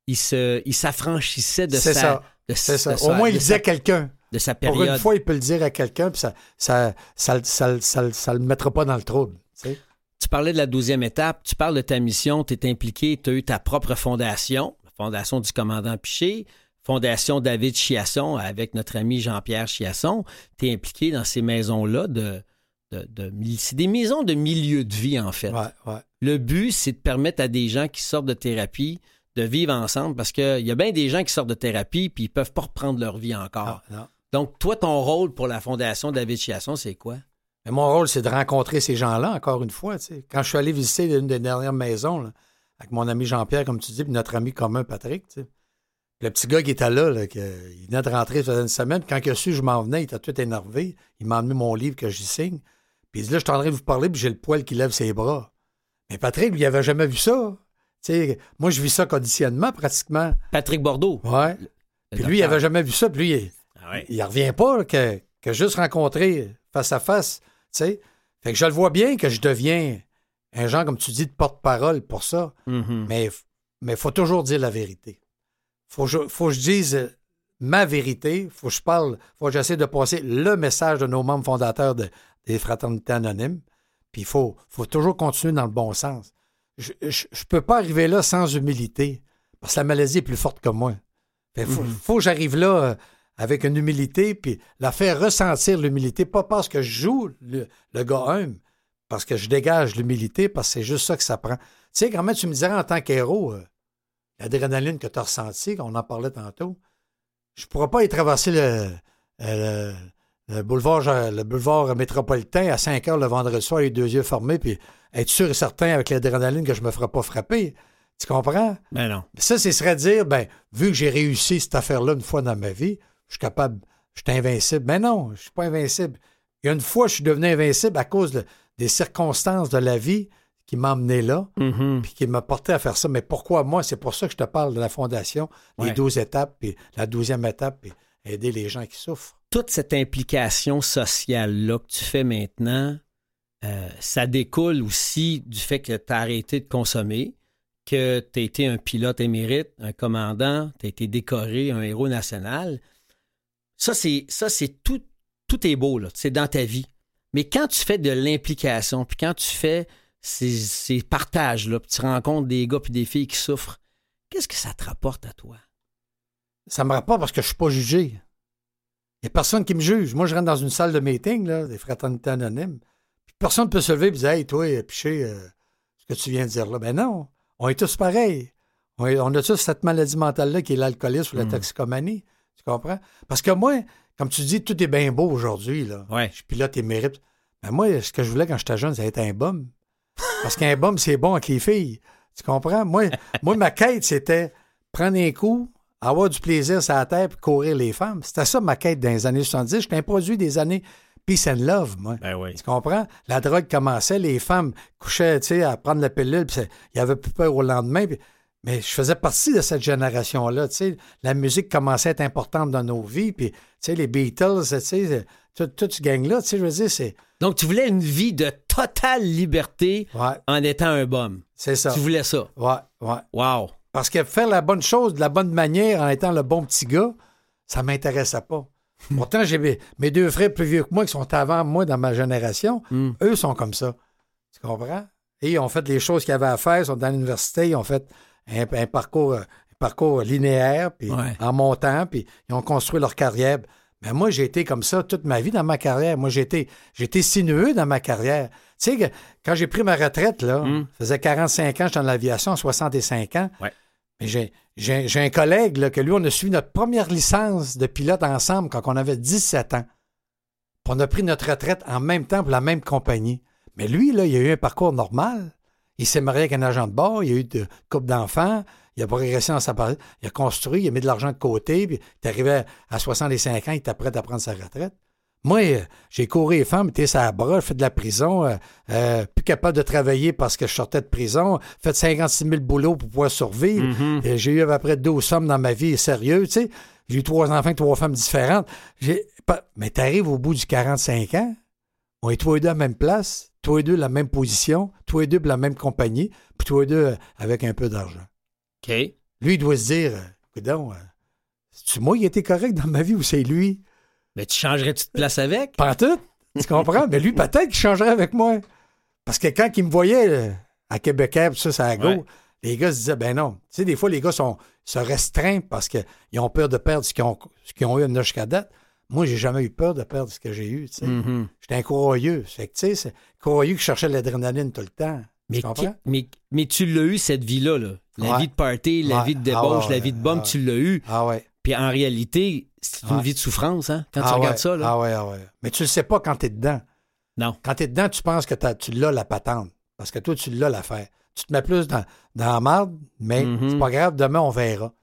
il se, il s'affranchissait de sa, ça. de, C'est ça. de Au sa- moins, il disait quelqu'un. de sa Pour période. une fois, il peut le dire à quelqu'un, puis ça ça, ça, ça, le mettra pas dans le trouble. tu sais. Tu parlais de la douzième étape, tu parles de ta mission, tu es impliqué, tu as eu ta propre fondation, fondation du commandant Piché, fondation David Chiasson avec notre ami Jean-Pierre Chiasson. Tu es impliqué dans ces maisons-là de... de, de- c'est des maisons de milieu de vie, en fait. Ouais, ouais. Le but, c'est de permettre à des gens qui sortent de thérapie de vivre ensemble parce qu'il y a bien des gens qui sortent de thérapie puis ils peuvent pas reprendre leur vie encore. Non, non. Donc, toi, ton rôle pour la fondation David Chiasson, c'est quoi? Mais mon rôle, c'est de rencontrer ces gens-là, encore une fois. Quand je suis allé visiter une des dernières maisons, là, avec mon ami Jean-Pierre, comme tu dis, puis notre ami commun, Patrick, tu sais. le petit gars qui était là, là, que- il venait de rentrer, ça faisait une semaine, quand il a su je m'en venais, il était tout énervé. Il m'a emmené mon livre que j'y signe. Puis il dit, là, je train de vous parler, puis j'ai le poil qui lève ses bras. Mais Patrick, lui, il avait jamais vu ça. Tu sais, moi, je vis ça conditionnement, pratiquement. Patrick Bordeaux. Ouais. le Puis lui, il avait jamais vu ça. Puis lui, il- Ah ouais. il revient pas là, que, que juste rencontrer face à face. tu sais. Fait que je le vois bien que je deviens un genre, comme tu dis, de porte-parole pour ça. Mhm. Mais il faut toujours dire la vérité. Faut que je, faut que je dise euh, ma vérité. Faut que je parle. faut que j'essaie de passer le message de nos membres fondateurs de- des fraternités anonymes. Puis il faut, faut toujours continuer dans le bon sens. Je ne peux pas arriver là sans humilité. Parce que la maladie est plus forte que moi. Il faut, faut que j'arrive là euh, avec une humilité, puis la faire ressentir l'humilité, pas parce que je joue le, le gars humble, parce que je dégage l'humilité, parce que c'est juste ça que ça prend. Tu sais, quand même, tu me dirais en tant qu'héros, euh, l'adrénaline que tu as ressentie, on en parlait tantôt, je ne pourrais pas y traverser le, euh, le, le boulevard, le boulevard métropolitain à 5 heures le vendredi soir, les deux yeux fermés, puis être sûr et certain avec l'adrénaline que je me ferai pas frapper. Tu comprends? Ben non. Ça, ce serait dire, ben, vu que j'ai réussi cette affaire-là une fois dans ma vie, je suis capable, je suis invincible. Mais non, je suis pas invincible. Il y a une fois, je suis devenu invincible à cause de- des circonstances de la vie qui m'emmenaient là, Mhm. puis qui m'a porté à faire ça. Mais pourquoi moi? C'est pour ça que je te parle de la fondation, les Ouais. 12 étapes, puis la douzième étape, puis aider les gens qui souffrent. Toute cette implication sociale-là que tu fais maintenant, euh, ça découle aussi du fait que tu as arrêté de consommer, que tu as été un pilote émérite, un commandant, tu as été décoré, un héros national. Ça, c'est ça, c'est tout, tout est beau, là. C'est dans ta vie. Mais quand tu fais de l'implication, puis quand tu fais ces, ces partages-là, puis tu rencontres des gars puis des filles qui souffrent, qu'est-ce que ça te rapporte à toi? Ça me rapporte parce que je suis pas jugé. Il n'y a personne qui me juge. Moi, je rentre dans une salle de meeting, là, des fraternités anonymes. Puis personne ne peut se lever et dire Hey, toi, Piché, euh, ce que tu viens de dire là. Ben non, on est tous pareils. On, est- on a tous cette maladie mentale-là qui est l'alcoolisme ou la Mm. toxicomanie. Tu comprends? Parce que moi, comme tu dis, tout est bien beau aujourd'hui. Là. Ouais. Je pilote et mérite. Ben moi, ce que je voulais quand j'étais jeune, c'est être un bum. Parce qu'un bum, c'est bon avec les filles. Tu comprends? Moi, moi ma quête, c'était prendre un coup, avoir du plaisir sur la terre puis courir les femmes. C'était ça ma quête dans les années 70. J'étais un produit des années peace and love, moi. Ben oui. Tu comprends? La drogue commençait, les femmes couchaient, tu sais, à prendre la pilule, puis il y avait plus peur au lendemain. puis- mais je faisais partie de cette génération-là, tu sais. La musique commençait à être importante dans nos vies, puis, tu sais, les Beatles, tu sais, tout, ce gang-là, tu sais, je veux dire, c'est... Donc, tu voulais une vie de totale liberté Ouais, en étant un bum. c'est ça. Tu voulais ça. Ouais, ouais. Wow. Parce que faire la bonne chose de la bonne manière en étant le bon petit gars, ça m'intéressait pas. Pourtant, j'ai mes, mes deux frères plus vieux que moi qui sont avant moi dans ma génération. Hmm. Eux sont comme ça. Tu comprends? Et ils ont fait les choses qu'ils avaient à faire, ils sont dans l'université, ils ont fait un, un parcours, un parcours linéaire, puis Ouais. en montant, puis ils ont construit leur carrière. Mais moi, j'ai été comme ça toute ma vie dans ma carrière. Moi, j'ai été, j'ai été sinueux dans ma carrière. Tu sais, que quand j'ai pris ma retraite, là, Mm. ça faisait 45 ans, j'étais dans l'aviation, 65 ans. Ouais. Mais j'ai, j'ai, j'ai un collègue, là, que lui, on a suivi notre première licence de pilote ensemble quand on avait 17 ans. Puis on a pris notre retraite en même temps pour la même compagnie. Mais lui, là, il a eu un parcours normal. Il s'est marié avec un agent de bord, il a eu de couple d'enfants, il a progressé dans sa il a construit, il a mis de l'argent de côté, puis il est arrivé à 65 ans, il était prêt à prendre sa retraite. Moi, euh, j'ai couru les femmes, été sa bras, fait de la prison, euh, euh, plus capable de travailler parce que je sortais de prison, fait 56 000 boulots pour pouvoir survivre. Mhm. Et J'ai eu à peu près 12 sommes dans ma vie, sérieux, tu sais. J'ai eu trois enfants, trois femmes différentes. Mais t'arrives au bout du 45 ans, on est tous les deux à la même place, tous les deux la même position, tous les deux pour la même compagnie, puis tous les deux euh, avec un peu d'argent. OK. Lui, il doit se dire, euh, coudonc, euh, c'est-tu moi qui été correct dans ma vie ou c'est lui? Mais tu changerais-tu de place avec? Pas tout, tu comprends? Mais lui, peut-être qu'il changerait avec moi. Parce que quand il me voyait à Québec, ça, ça à go, Ouais. les gars se disaient, ben non. Tu sais, des fois, les gars sont, se restreignent parce qu'ils ont peur de perdre ce qu'ils ont, ce qu'ils ont eu jusqu'à date. Moi, j'ai jamais eu peur de perdre ce que j'ai eu. tu. Mhm. J'étais un courroyeux. Fait que, tu sais, c'est courroyeux qui cherchait l'adrénaline tout le temps. Mais, tu qui- mais, mais tu l'as eu, cette vie-là. Là. La Ouais. vie de party, la Ouais. vie de Ah débauche, ouais, la vie de bum, ouais. tu l'as eu. Ah ouais. Puis en réalité, c'est une vie de souffrance, hein, quand tu ah regardes ouais. ça. Là. Ah ouais, ah ouais. Mais tu le sais pas quand t'es dedans. Non. Quand t'es dedans, tu penses que tu l'as la patente. Parce que toi, tu l'as l'affaire. Tu te mets plus dans, dans la marde, mais Mhm. c'est pas grave, demain, on verra.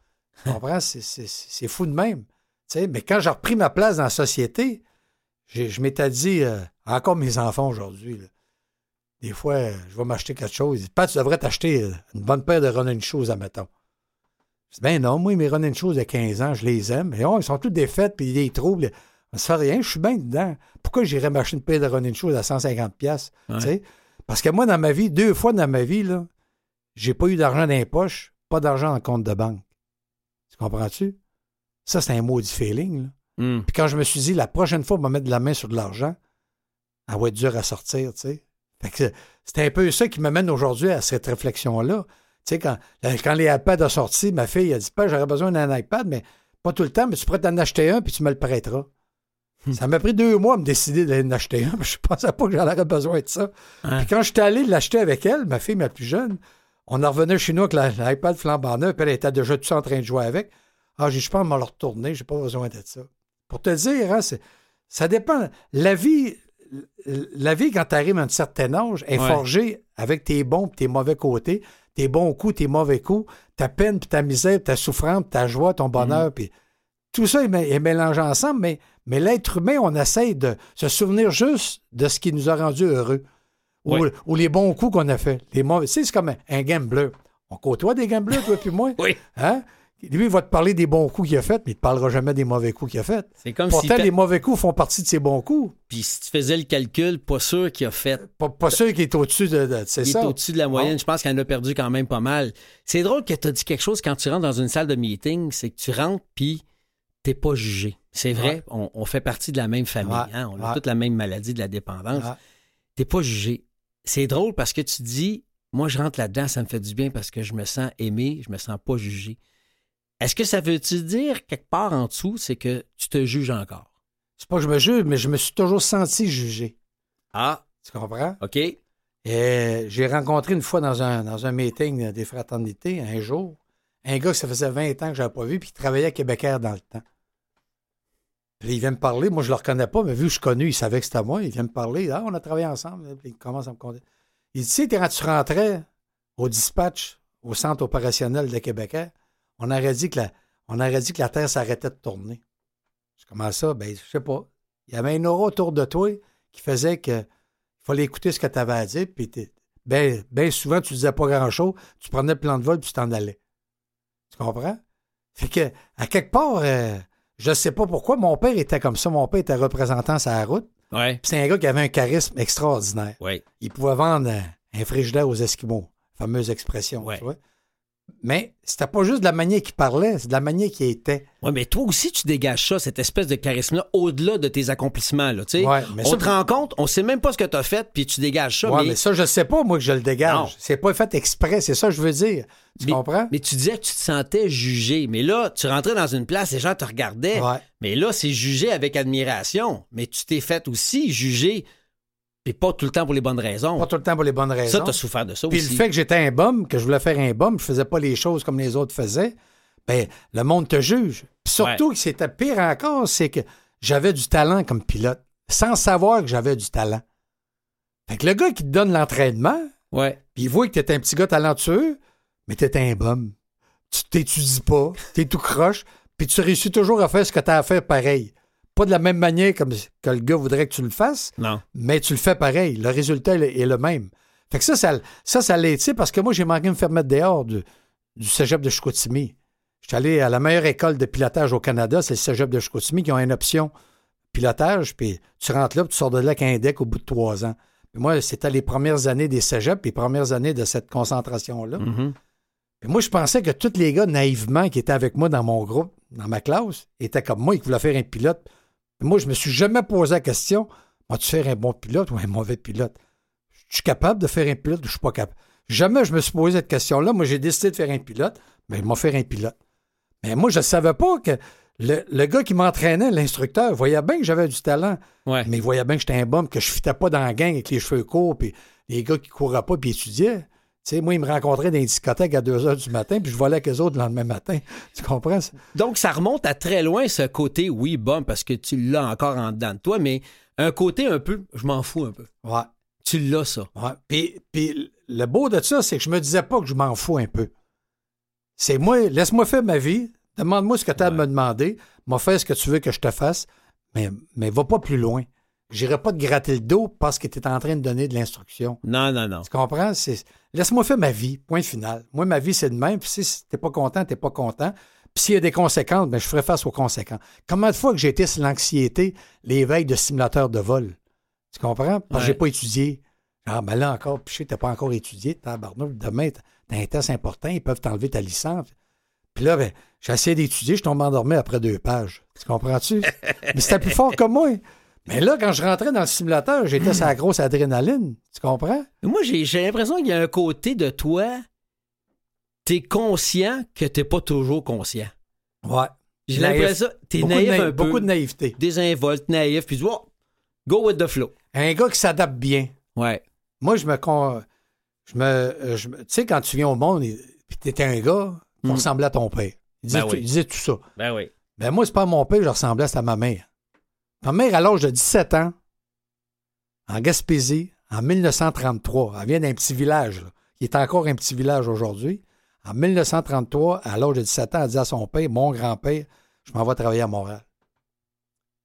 Tu comprends? C'est fou de même. Mais quand j'ai repris ma place dans la société, je m'étais dit, euh, encore mes enfants aujourd'hui, des fois, euh, je vais m'acheter quelque chose. Pat, tu devrais t'acheter euh, une bonne paire de Ronin Shoes, admettons. Je dis, ben non, moi, mes Ronin Shoes de 15 ans, je les aime. Mais oh, ils sont tous défaites, puis ils troubles. Ça fait rien, je suis bien dedans. Pourquoi j'irais m'acheter une paire de Ronin Shoes à 150$? piastres, Ouais. tu sais? Parce que moi, dans ma vie, deux fois dans ma vie, là, j'ai pas eu d'argent dans les poches, pas d'argent le compte de banque. Tu comprends-tu? Ça, c'est un maudit feeling. Là. Hmm. Puis quand je me suis dit, la prochaine fois, on va mettre de la main sur de l'argent, elle va être dure à sortir, tu sais. Fait que c'est un peu ça qui m'amène aujourd'hui à cette réflexion-là. Tu sais, quand, quand les iPads ont sorti, ma fille a dit, pas j'aurais besoin d'un iPad, mais pas tout le temps, mais tu pourrais t'en acheter un, puis tu me le prêteras. Ça m'a pris deux mois à me décider d'aller en acheter un, mais je pensais pas que j'en aurais besoin de ça. Hein? Puis quand j'étais allé l'acheter avec elle, ma fille, ma plus jeune, on en revenait chez nous avec l'iPad flambant neuf, puis elle était déjà tout en train de jouer avec. Ah, je pense me le retourner, j'ai pas besoin de ça. Pour te dire, hein, ça dépend. La vie, la vie, quand tu arrives à un certain âge, est Ouais. forgée avec tes bons et tes mauvais côtés, tes bons coups, tes mauvais coups, ta peine, puis ta misère, puis ta souffrance, puis ta joie, ton bonheur, puis tout ça est, mé- est mélangé ensemble, mais, mais l'être humain, on essaie de se souvenir juste de ce qui nous a rendus heureux. Ou, les bons coups qu'on a fait. Les mauvais. Tu sais, c'est comme un, un gambler. On côtoie des gamblers, toi puis moi? Oui. Hein? Lui, il va te parler des bons coups qu'il a fait, mais il te parlera jamais des mauvais coups qu'il a fait. C'est comme si Pourtant, t'a- les mauvais coups font partie de ses bons coups. Puis si tu faisais le calcul, pas sûr qu'il a fait. Pas, pas sûr qu'il est au-dessus de, de- c'est Il ça. est au-dessus de la moyenne. Je pense qu'il en a perdu quand même pas mal. C'est drôle que tu as dit quelque chose quand tu rentres dans une salle de meeting, c'est que tu rentres puis t'es pas jugé. C'est vrai, Ouais. on, on fait partie de la même famille. Ouais. hein. On a Ouais. toute la même maladie de la dépendance. T'es pas jugé. C'est drôle parce que tu dis, moi je rentre là-dedans, ça me fait du bien parce que je me sens aimé, je me sens pas jugé. Est-ce que ça veut-tu dire quelque part en dessous, c'est que tu te juges encore? c'est pas que je me juge, mais je me suis toujours senti jugé. Ah, Tu comprends? OK. Et j'ai rencontré une fois dans un, dans un meeting des fraternités, un jour, un gars que ça faisait 20 ans que je n'avais pas vu, puis qui travaillait à Québécois dans le temps. Puis il vient me parler, moi je le reconnais pas, mais vu que je suis connu, il savait que c'était moi, il vient me parler, ah, on a travaillé ensemble, puis il commence à me compter. Il dit, tu sais, quand tu rentrais au dispatch, au centre opérationnel de Québécois, on aurait dit que la, on aurait dit que la Terre s'arrêtait de tourner. Je commence ça, ben, je sais pas. Il y avait un aura autour de toi qui faisait que il fallait écouter ce que tu avais à dire, puis ben, ben souvent, tu disais pas grand-chose, tu prenais le plan de vol, puis tu t'en allais. Tu comprends? Fait que, à quelque part, euh, je sais pas pourquoi, mon père était comme ça. Mon père était représentant sur la route. Ouais. C'est un gars qui avait un charisme extraordinaire. Ouais. Il pouvait vendre un, un frigidaire aux Esquimaux, fameuse expression. Ouais. tu vois. Mais c'était pas juste de la manière qu'il parlait, c'est de la manière qu'il était. Ouais, mais toi aussi, tu dégages ça, cette espèce de charisme-là, au-delà de tes accomplissements. Là. Ouais, mais on ça- te rend compte, on sait même pas ce que tu as fait, puis tu dégages ça. Ouais, mais, mais ça, je sais pas, moi, que je le dégage. C'est pas fait exprès, c'est ça que je veux dire. Tu mais- comprends? mais tu disais que tu te sentais jugé. Mais là, tu rentrais dans une place, les gens te regardaient. Ouais. Mais là, c'est jugé avec admiration. Mais tu t'es fait aussi juger, puis pas tout le temps pour les bonnes raisons. Pas tout le temps pour les bonnes raisons. ça, tu as souffert de ça Puis aussi. le fait que j'étais un bum, que je voulais faire un bum, je faisais pas les choses comme les autres faisaient, ben le monde te juge. Puis surtout que c'était pire encore, c'est que j'avais du talent comme pilote, sans savoir que j'avais du talent. Fait que le gars qui te donne l'entraînement, Ouais. puis il voit que t'es un petit gars talentueux, mais t'es un bum. Tu t'étudies pas, t'es tout croche, puis tu réussis toujours à faire ce que t'as à faire pareil. Pas de la même manière comme que le gars voudrait que tu le fasses, Non. mais tu le fais pareil. Le résultat est le même. Fait que ça, ça, ça, ça été parce que moi, j'ai manqué de me faire mettre dehors du, du cégep de Chicoutimi. J'étais allé à la meilleure école de pilotage au Canada, c'est le cégep de Chicoutimi, qui ont une option pilotage, puis tu rentres là, puis tu sors de là avec un deck au bout de trois ans. Puis moi, c'était les premières années des cégeps, les premières années de cette concentration-là. Mhm. Puis moi, je pensais que tous les gars, naïvement, qui étaient avec moi dans mon groupe, dans ma classe, étaient comme moi, ils voulaient faire un pilote. Moi, je me suis jamais posé la question, vas-tu faire un bon pilote ou un mauvais pilote? Je suis capable de faire un pilote ou je suis pas capable? Jamais je me suis posé cette question-là. Moi, j'ai décidé de faire un pilote, mais il m'a fait un pilote. Mais moi, je ne savais pas que le, le gars qui m'entraînait, l'instructeur, voyait bien que j'avais du talent, Ouais. mais il voyait bien que j'étais un bum, que je fitais pas dans la gang avec les cheveux courts, puis les gars qui couraient pas, puis étudiaient. Tu sais, moi, ils me rencontraient dans les discothèques à 2 heures du matin, puis je volais avec eux autres le lendemain matin. Tu comprends? ça? Donc, ça remonte à très loin, ce côté, oui, bon, parce que tu l'as encore en dedans de toi, mais un côté un peu, je m'en fous un peu. Ouais. Tu l'as, ça. ouais. Puis, puis le beau de ça, c'est que je me disais pas que je m'en fous un peu. C'est moi, laisse-moi faire ma vie, demande-moi ce que tu as à me demander, m'a fait ce que tu veux que je te fasse, mais, mais va pas plus loin. J'irai pas te gratter le dos parce que tu es en train de donner de l'instruction. Non, non, non. Tu comprends? C'est... Laisse-moi faire ma vie, point final. Moi, ma vie, c'est de même. Puis si t'es pas content, t'es pas content. Puis s'il y a des conséquences, ben, je ferai face aux conséquences. Combien de fois que j'ai été sur l'anxiété, les veilles de simulateur de vol? Tu comprends? Parce que Ouais. j'ai pas étudié. Ah, ben là encore, puis t'as pas encore étudié. Tabarnouche, demain, t'as un test important, ils peuvent t'enlever ta licence. Puis là, ben, j'ai essayé d'étudier, je tombe endormi après deux pages. Tu comprends-tu? Mais c'était plus fort que moi. Mais là, quand je rentrais dans le simulateur, j'étais la grosse adrénaline. Tu comprends? Moi, j'ai l'impression qu'il y a un côté de toi, t'es conscient que t'es pas toujours conscient. Ouais. J'ai l'impression t'es Beaucoup, naïf naïf- un peu. beaucoup de naïveté. Désinvolte, naïf, puis tu vois, go with the flow. Un gars qui s'adapte bien. Ouais. Moi, je me. con- Je me, euh, je me- tu sais, quand tu viens au monde puis t'étais un gars, tu Mm. ressemblais à ton père. Il disait, Ben tout, oui. il disait tout ça. Ben oui. Ben moi, c'est pas mon père, je ressemblais à ma mère. Ma mère, à l'âge de 17 ans, en Gaspésie, en 1933, elle vient d'un petit village, là, qui est encore un petit village aujourd'hui. En 1933, à l'âge de 17 ans, elle dit à son père, mon grand-père, je m'en vais travailler à Montréal.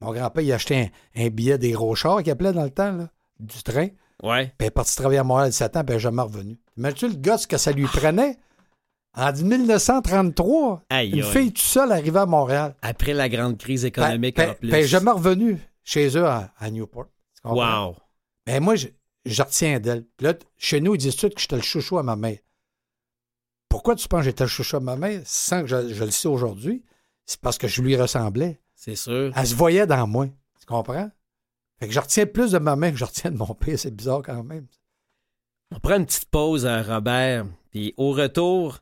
Mon grand-père, il a acheté un, un billet des Rochards, qu'il appelait dans le temps, là, du train. Ouais. Puis elle est partie travailler à Montréal à 17 ans, puis elle n'est jamais revenue. Imagine-tu le gosse que ça lui prenait? En 1933, Aïe, une aïe. fille toute seule arrivait à Montréal. Après la grande crise économique Ben, en plus. ben, ben, jamais revenu chez eux à, à Newport. Wow. Ben, moi, je, je retiens d'elle. Là, chez nous, ils disent tout que j'étais le chouchou à ma mère. Pourquoi tu penses que j'étais le chouchou à ma mère sans que je, je le sais aujourd'hui? C'est parce que je lui ressemblais. C'est sûr. Elle se voyait dans moi. Tu comprends? Fait que je retiens plus de ma mère que je retiens de mon père. C'est bizarre quand même. On prend une petite pause, euh, Robert. Puis au retour,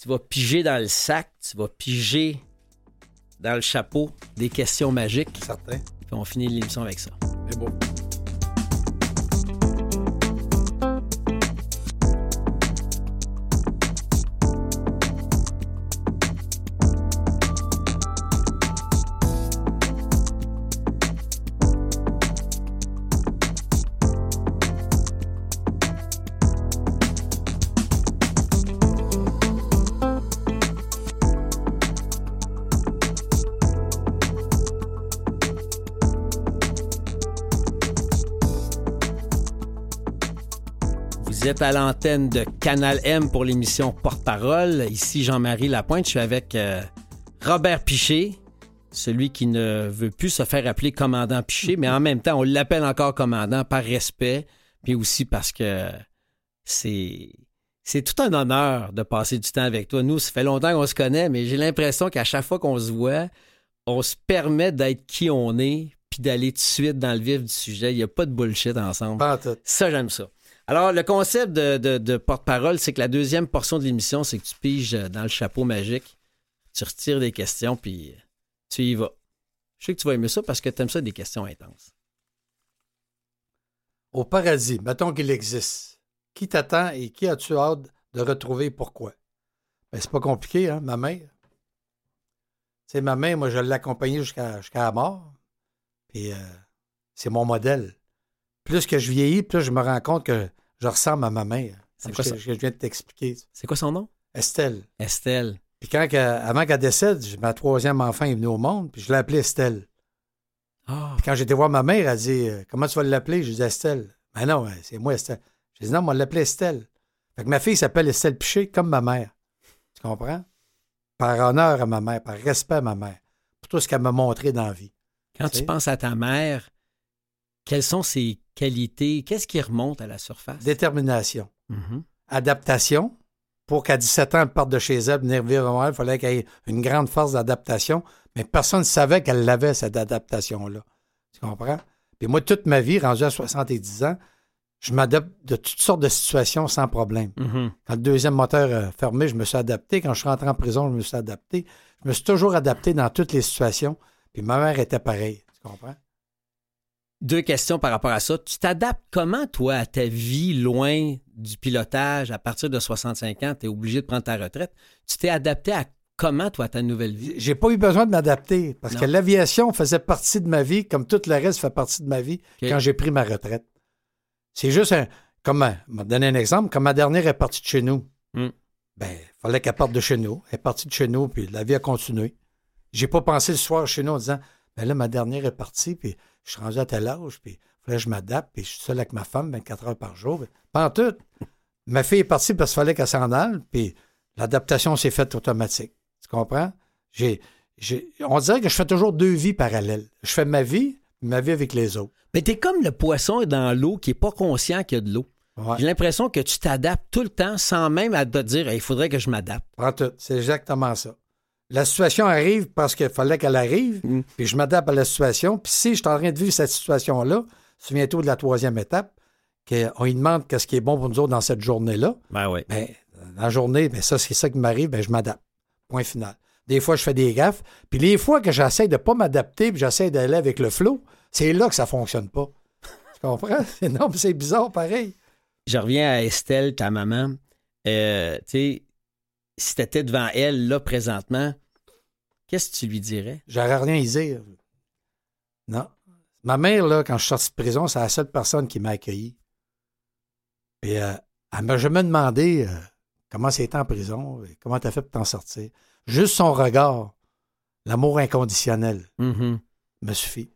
tu vas piger dans le sac, tu vas piger dans le chapeau des questions magiques. Certain. Puis on finit l'émission avec ça. C'est beau. Êtes à l'antenne de Canal M pour l'émission Porte-Parole. Ici Jean-Marie Lapointe. Je suis avec euh, Robert Piché. celui qui ne veut plus se faire appeler commandant Piché, mais en même temps, on l'appelle encore commandant par respect, puis aussi parce que c'est c'est tout un honneur de passer du temps avec toi. Nous, ça fait longtemps qu'on se connaît, mais j'ai l'impression qu'à chaque fois qu'on se voit, on se permet d'être qui on est, puis d'aller tout de suite dans le vif du sujet. Il n'y a pas de bullshit ensemble. Ça, j'aime ça. Alors, le concept de, porte-parole, c'est que la deuxième portion de l'émission, c'est que tu piges dans le chapeau magique, tu retires des questions, puis tu y vas. Je sais que tu vas aimer ça parce que tu aimes ça des questions intenses. Au paradis, mettons qu'il existe. Qui t'attend et qui as-tu hâte de retrouver pourquoi? Ben, c'est pas compliqué, hein, ma mère. C'est ma mère, moi, je l'ai accompagnée jusqu'à la mort. Puis euh, c'est mon modèle. Plus que je vieillis, plus je me rends compte que je ressemble à ma mère. C'est quoi ça? je viens de t'expliquer. C'est quoi son nom? Estelle. Estelle. Puis quand, avant qu'elle décède, ma troisième enfant est venu au monde, puis je l'ai appelée Estelle. Ah. Puis quand j'étais voir ma mère, elle dit euh, Comment tu vas l'appeler? Je dis Estelle. Ben non, c'est moi Estelle. Je dis non, on va l'appeler Estelle. Fait que ma fille s'appelle Estelle Piché comme ma mère. Tu comprends? Par honneur à ma mère, par respect à ma mère, pour tout ce qu'elle m'a montré dans la vie. Quand tu penses à ta mère, quelles sont ses qualités? Qu'est-ce qui remonte à la surface? Détermination. Mm-hmm. Adaptation. Pour qu'à 17 ans, elle parte de chez elle, venir vivre il fallait qu'elle ait une grande force d'adaptation. Mais personne ne savait qu'elle l'avait, cette adaptation-là. Tu comprends? Puis moi, toute ma vie, rendu à 70 ans, je m'adapte de toutes sortes de situations sans problème. Mm-hmm. Quand le deuxième moteur a fermé, je me suis adapté. Quand je suis rentré en prison, je me suis adapté. Je me suis toujours adapté dans toutes les situations. Puis ma mère était pareille. Tu comprends? Deux questions par rapport à ça. Tu t'adaptes comment, toi, à ta vie loin du pilotage? À partir de 65 ans? Tu es obligé de prendre ta retraite. Tu t'es adapté à comment, toi, ta nouvelle vie? J'ai pas eu besoin de m'adapter parce que l'aviation faisait partie de ma vie, comme tout le reste fait partie de ma vie quand j'ai pris ma retraite. C'est juste un. Comme, je vais donner un exemple. Comme ma dernière est partie de chez nous, hmm. ben, il fallait qu'elle parte de chez nous. Elle est partie de chez nous, puis la vie a continué. J'ai pas pensé le soir chez nous en disant, ben là, ma dernière est partie, puis je suis rendu à tel âge, puis il fallait que je m'adapte, puis je suis seul avec ma femme 24 heures par jour. Pas en tout. Ma fille est partie parce qu'il fallait qu'elle s'en aille, puis l'adaptation s'est faite automatique. Tu comprends? J'ai, on dirait que je fais toujours deux vies parallèles. Je fais ma vie, ma vie avec les autres. Mais t'es comme le poisson dans l'eau qui n'est pas conscient qu'il y a de l'eau. J'ai l'impression que tu t'adaptes tout le temps sans même te dire il faudrait que je m'adapte. C'est exactement ça. La situation arrive parce qu'il fallait qu'elle arrive, mm. puis je m'adapte à la situation. Puis si je suis en train de vivre cette situation-là, souviens-toi de la troisième étape, qu'on lui demande qu'est-ce qui est bon pour nous autres dans cette journée-là. Ben oui. Ben, la journée, ben ça, c'est ça qui m'arrive, ben je m'adapte. Point final. Des fois, je fais des gaffes. Puis les fois que j'essaie de ne pas m'adapter, puis j'essaie d'aller avec le flow, c'est là que ça fonctionne pas. Tu comprends? Non, c'est bizarre pareil. Je reviens à Estelle, ta maman. Euh, tu sais, si tu étais devant elle, là, présentement, qu'est-ce que tu lui dirais? J'aurais rien à dire. Non. Ma mère, là, quand je suis sorti de prison, c'est la seule personne qui m'a accueilli. Et euh, elle m'a jamais demandé euh, comment c'était en prison, et comment tu as fait pour t'en sortir. Juste son regard, l'amour inconditionnel, mm-hmm. me suffit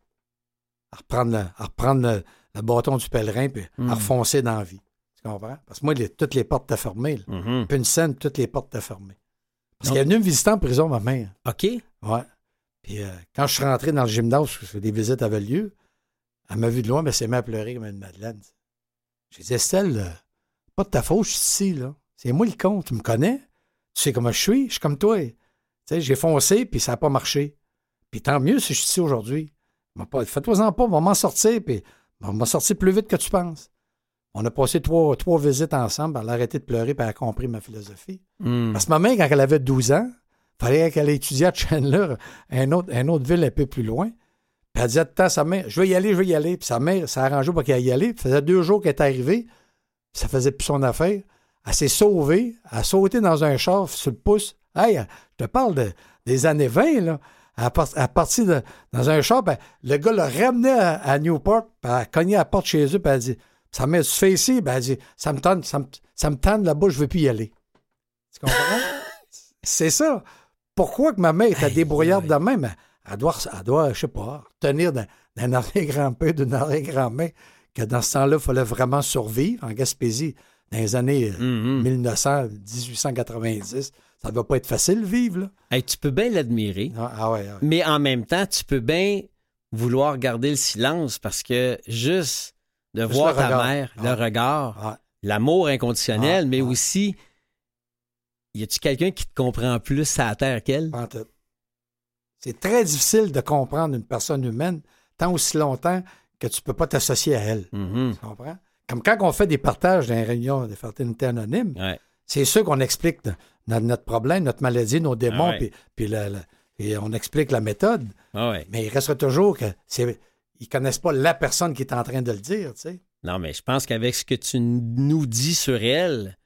à reprendre, le, à reprendre le, bâton du pèlerin puis à hmm. refoncer dans la vie. Tu comprends? Parce que moi, toutes les portes étaient fermées. Mm-hmm. Puis une scène, toutes les portes étaient fermées. Parce qu'elle est venue me visiter en prison, ma mère. OK. Ouais. Puis euh, quand je suis rentré dans le gymnase, parce que des visites avaient lieu, elle m'a vu de loin, mais elle s'est mise à pleurer comme une madeleine. J'ai dit, Estelle, euh, pas de ta faute, je suis ici, là. C'est moi le con, tu me connais? Tu sais comment je suis? Je suis comme toi. Tu sais, j'ai foncé, puis ça n'a pas marché. Puis tant mieux si je suis ici aujourd'hui. Fais-toi-en pas, on va m'en sortir, puis on va m'en sortir plus vite que tu penses. On a passé trois, trois visites ensemble, elle a arrêté de pleurer, puis elle a compris ma philosophie. Hmm. Parce que ma mère, quand elle avait 12 ans, il fallait qu'elle étudie à Chandler, une autre, une autre ville un peu plus loin. Puis elle disait tout sa mère, je vais y aller, je vais y aller. Puis sa mère s'est arrangée pour qu'elle y allait. Puis ça faisait deux jours qu'elle est arrivée. ça faisait plus son affaire. Elle s'est sauvée, elle a sauté dans un char sur le pouce. Hey, je te parle des années 20, là. À, partir de, dans un char, ben, le gars l'a ramené à, Newport, puis elle a cogné à la porte chez eux, puis elle a dit Ça me tu fais ici Ben, elle dit Ça me tente, ça me, ça me tente là-bas, je veux plus y aller. Tu comprends? C'est ça. Pourquoi que ma mère était débrouillarde de même Elle doit, elle doit, je sais pas, tenir d'un arrière-grand-père, d'une arrière-grand-mère, que dans ce temps-là, il fallait vraiment survivre en Gaspésie dans les années 1900, euh, 1890. Mm-hmm. ça ne doit pas être facile vivre. Là. Hey, tu peux bien l'admirer, Ah, ah ouais, ouais. mais en même temps, tu peux bien vouloir garder le silence parce que juste de voir ta regard. mère, le regard, l'amour inconditionnel, Ah, mais aussi, y a-tu quelqu'un qui te comprend plus à la terre qu'elle? C'est très difficile de comprendre une personne humaine tant aussi longtemps que tu ne peux pas t'associer à elle. Mhm. Tu comprends? Comme quand on fait des partages dans les réunions de fraternité anonyme, Ouais. c'est sûr qu'on explique no- no- notre problème, notre maladie, nos démons, puis, puis la- la- et on explique la méthode. Ah ouais. Mais il restera toujours que c'est. Ils connaissent pas la personne qui est en train de le dire, tu sais. Non, mais je pense qu'avec ce que tu nous dis sur elle,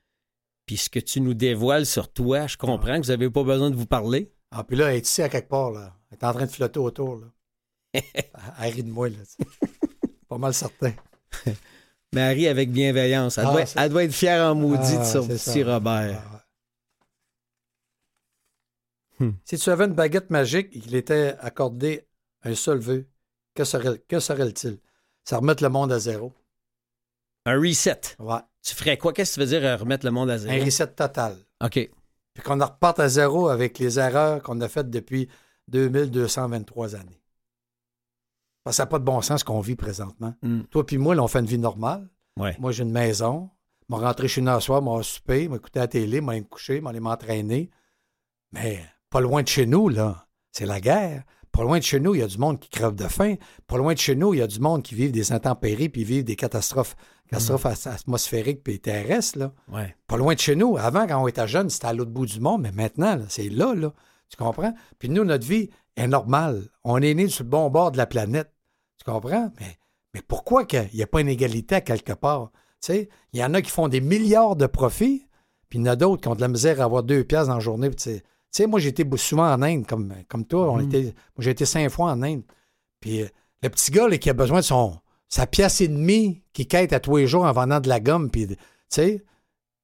puis ce que tu nous dévoiles sur toi, je comprends que vous n'avez pas besoin de vous parler. Ah, puis là, elle est ici à quelque part, là. Elle est en train de flotter autour, là. elle, rit de moi, là. pas mal certain. Marie avec bienveillance. Elle, Ah, doit, elle doit être fière en maudit Ah, de son petit ça. Robert. Ah, ouais. Hmm. Si tu avais une baguette magique et qu'il était accordé un seul vœu, que serait- que serait-il? Ça remettre le monde à zéro. Un reset. Ouais. Tu ferais quoi? Qu'est-ce que tu veux dire euh, remettre le monde à Un zéro? reset total. OK. Puis qu'on reparte à zéro avec les erreurs qu'on a faites depuis 2223 années. Parce que ça n'a pas de bon sens ce qu'on vit présentement. Hmm. Toi puis moi, là, on fait une vie normale. Ouais. Moi, j'ai une maison. Je rentrer chez nous un soir, vais souper, je vais écouter la télé, aller me coucher, je vais aller m'entraîner. Mais pas loin de chez nous, là, c'est la guerre. Pas loin de chez nous, il y a du monde qui crève de faim. Pas loin de chez nous, il y a du monde qui vit des intempéries puis vivent des catastrophes, catastrophes as- atmosphériques puis terrestres. Là. Ouais. Pas loin de chez nous. Avant, quand on était jeune, c'était à l'autre bout du monde, mais maintenant, c'est là, là. Tu comprends? Puis nous, notre vie est normale. On est né sur le bon bord de la planète. Tu comprends? Mais, mais pourquoi qu'il n'y a pas une égalité à quelque part? Tu sais, il y en a qui font des milliards de profits, puis il y en a d'autres qui ont de la misère à avoir deux piastres dans la journée. Tu sais, sais, moi, j'ai été souvent en Inde, comme, comme toi. On Mhm. était, moi, j'ai été cinq fois en Inde. Puis euh, le petit gars là, qui a besoin de son, sa pièce et demie, qui quête à tous les jours en vendant de la gomme, puis, tu sais,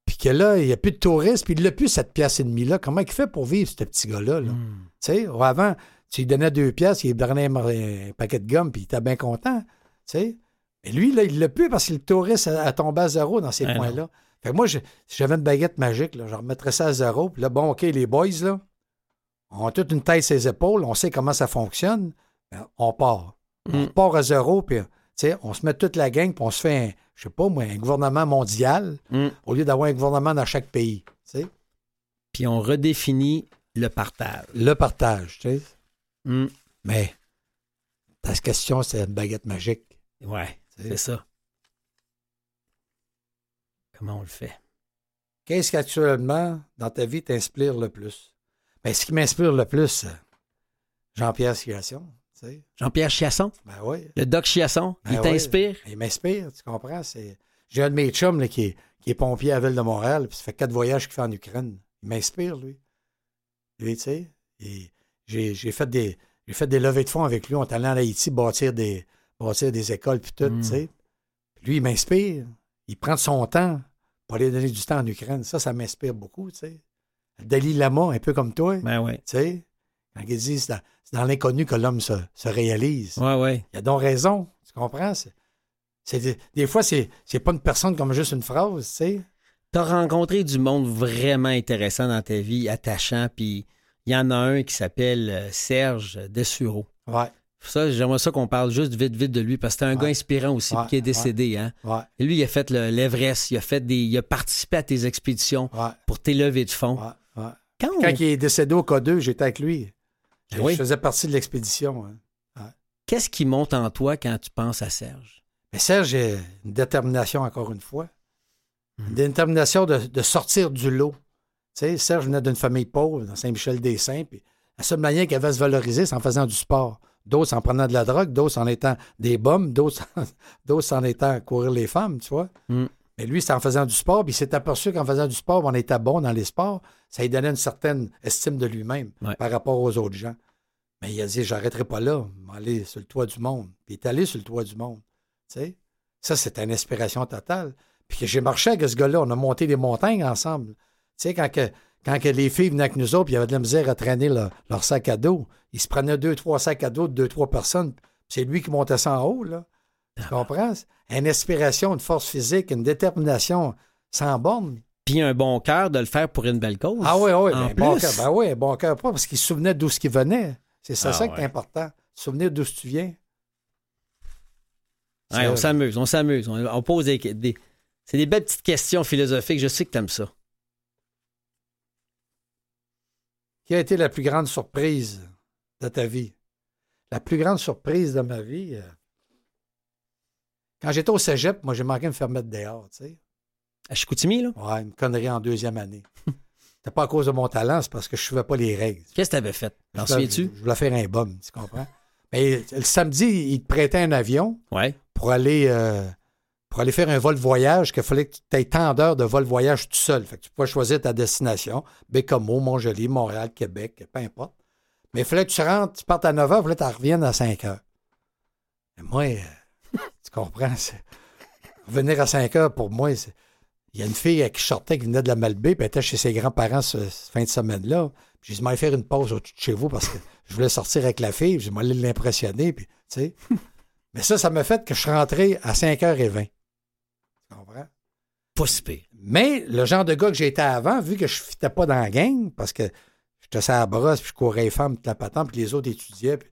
puis que là, il n'y a plus de touristes, puis il n'a plus cette pièce et demie-là. Comment il fait pour vivre, ce petit gars-là? là? Hmm. Tu sais, avant, tu lui donnais deux pièces, il donnait un, un paquet de gomme, puis il était bien content. Tu sais. Mais lui, là, il l'a plus parce que le touriste a, a tombé à zéro dans ces Ah points-là. Fait que moi, je- si j'avais une baguette magique, là, je remettrais ça à zéro. Puis là, bon, OK, les boys, là, ont toute une tête sur les épaules, on sait comment ça fonctionne. Ben, on part. On Mm. part à zéro, puis on se met toute la gang, puis on se fait, un, je sais pas moi, un gouvernement mondial Hmm. au lieu d'avoir un gouvernement dans chaque pays. Puis on redéfinit le partage. Le partage, tu sais. Hmm. Mais ta question, c'est une baguette magique. Ouais, c'est ça. Comment on le fait? Qu'est-ce qu'actuellement, dans ta vie, t'inspire le plus? Ben, ce qui m'inspire le plus, euh, Jean-Pierre. Tu sais. Jean-Pierre Chiasson? Ben oui. Le doc Chiasson? Ben il oui. t'inspire? Il m'inspire, tu comprends? C'est... J'ai un de mes chums là, qui, est, qui est pompier à la ville de Montréal, puis ça fait quatre voyages qu'il fait en Ukraine. Il m'inspire, lui. Lui, tu sais. Et j'ai, j'ai fait des. J'ai fait des levées de fonds avec lui. On est allé en Haïti bâtir des, bâtir des écoles puis tout, Mm. tu sais. Lui, il m'inspire. Il prend de son temps pour aller donner du temps en Ukraine. Ça, ça m'inspire beaucoup, tu sais. Dalai Lama, un peu comme toi, tu Ben ouais. sais. Quand il dit c'est dans, c'est dans l'inconnu que l'homme se, se réalise. Ouais, ouais. Il a donc raison. Tu comprends? C'est, des fois, c'est, c'est pas une personne comme juste une phrase, tu sais. T'as rencontré du monde vraiment intéressant dans ta vie, attachant, puis il y en a un qui s'appelle euh, Serge Dessureau. Ouais, Ça, j'aimerais ça qu'on parle juste vite, vite de lui, parce que c'est un Ouais. gars inspirant aussi, Ouais, qui est décédé. Hein? ouais, Et lui, il a fait le- l'Everest, il a fait des. Il a participé à tes expéditions pour tes levées de fonds. Quand, on- Quand il est décédé au K2, j'étais avec lui. Je, Ah oui? je faisais partie de l'expédition. hein. Qu'est-ce qui monte en toi quand tu penses à Serge? Mais Serge a une détermination, encore une fois. Mhm. Une détermination de, de sortir du lot. Tu sais, Serge venait d'une famille pauvre, dans Saint-Michel-des-Saints, puis la seule manière qu'il avait de se valoriser, c'est en faisant du sport. D'autres en prenant de la drogue, d'autres en étant des bombes, d'autres en étant à courir les femmes, tu vois. Mhm. Mais lui, c'est en faisant du sport, puis il s'est aperçu qu'en faisant du sport, on était bon dans les sports, ça lui donnait une certaine estime de lui-même Ouais. par rapport aux autres gens. Mais il a dit, j'arrêterai pas là, aller sur le toit du monde. Puis il est allé sur le toit du monde. Tu sais? Ça, c'est une inspiration totale. Puis que j'ai marché avec ce gars-là, on a monté des montagnes ensemble. Tu sais, quand, que, quand que les filles venaient avec nous autres, puis il y avait de la misère à traîner leur, leur sac à dos, ils se prenaient deux, trois sacs à dos de deux, trois personnes. C'est lui qui montait ça en haut, là. Tu comprends? Une inspiration, une force physique, une détermination sans borne. puis un bon cœur de le faire pour une belle cause. Ah oui, oui, en ben, bon cœur. Ben oui, bon cœur, pas parce qu'il se souvenait d'où ce qui venait. C'est ça, Ah ça qui est important. Se souvenir d'où tu viens. Ouais, on s'amuse, on s'amuse. On, on pose des, des- C'est des belles petites questions philosophiques. Je sais que t'aimes ça. Qui a été la plus grande surprise de ta vie? La plus grande surprise de ma vie. euh, Quand j'étais au cégep, moi, j'ai manqué de me faire mettre dehors, tu sais. À Chicoutimi, là, Ouais, une connerie en deuxième année. C'était pas à cause de mon talent, c'est parce que je ne suivais pas les règles. qu'est-ce que t'avais fait? T'en Je voulais- souviens-tu? Je voulais faire un bum, tu comprends? Mais le samedi, il te prêtait un avion Ouais. pour aller, euh, pour aller faire un vol voyage qu'il fallait que tu aies tant d'heures de vol voyage tout seul. Fait que tu pouvais choisir ta destination, Bécomo, Montjoli, Montréal, Québec, peu importe. Mais il fallait que tu rentres, tu partes à 9 heures, il fallait que tu reviennes à 5 heures. Et moi, euh, tu comprends? Revenir à 5 heures, pour moi, il y a une fille qui je sortais qui venait de la Malbaie, puis elle était chez ses grands-parents ce, ce fin de semaine-là. Puis j'ai dit, m'allais faire une pause au-dessus de chez vous parce que je voulais sortir avec la fille, puis j'ai m'allais l'impressionner, puis tu sais. Mais ça, ça m'a fait que je suis rentré à 5h20. Tu comprends? Pas si pire. Mais le genre de gars que j'étais avant, vu que je ne fitais pas dans la gang, parce que j'étais sur la brosse, puis je courais les femmes, toute la patente, puis les autres étudiaient, puis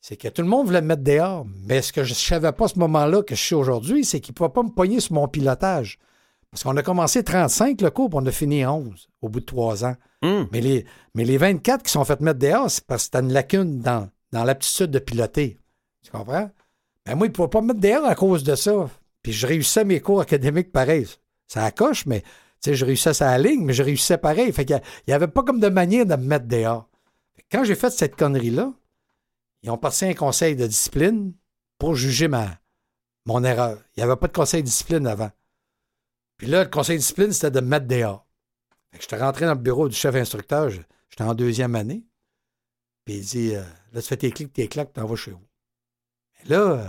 c'est que tout le monde voulait me mettre dehors. Mais ce que je ne savais pas à ce moment-là, que je sais aujourd'hui, c'est qu'ils ne pouvaient pas me pogner sur mon pilotage. Parce qu'on a commencé 35 le cours, puis on a fini 11 au bout de trois ans. Hum. Mais les, mais les 24 qui sont fait mettre dehors, c'est parce que t'as une lacune dans, dans l'aptitude de piloter. Tu comprends? Ben moi, ils ne pouvaient pas me mettre dehors à cause de ça. Puis je réussissais mes cours académiques pareil. Ça accroche, mais je réussissais la ligne, mais je réussissais pareil. Fait qu'il n'y avait pas comme de manière de me mettre dehors. Quand j'ai fait cette connerie-là, ils ont passé un conseil de discipline pour juger ma, mon erreur. Il n'y avait pas de conseil de discipline avant. Puis là, le conseil de discipline, c'était de me mettre dehors. Fait que j'étais rentré dans le bureau du chef instructeur, j'étais en deuxième année. Puis il dit euh, Là, tu fais tes clics, tes claques, t'en vas chez vous. Là, euh,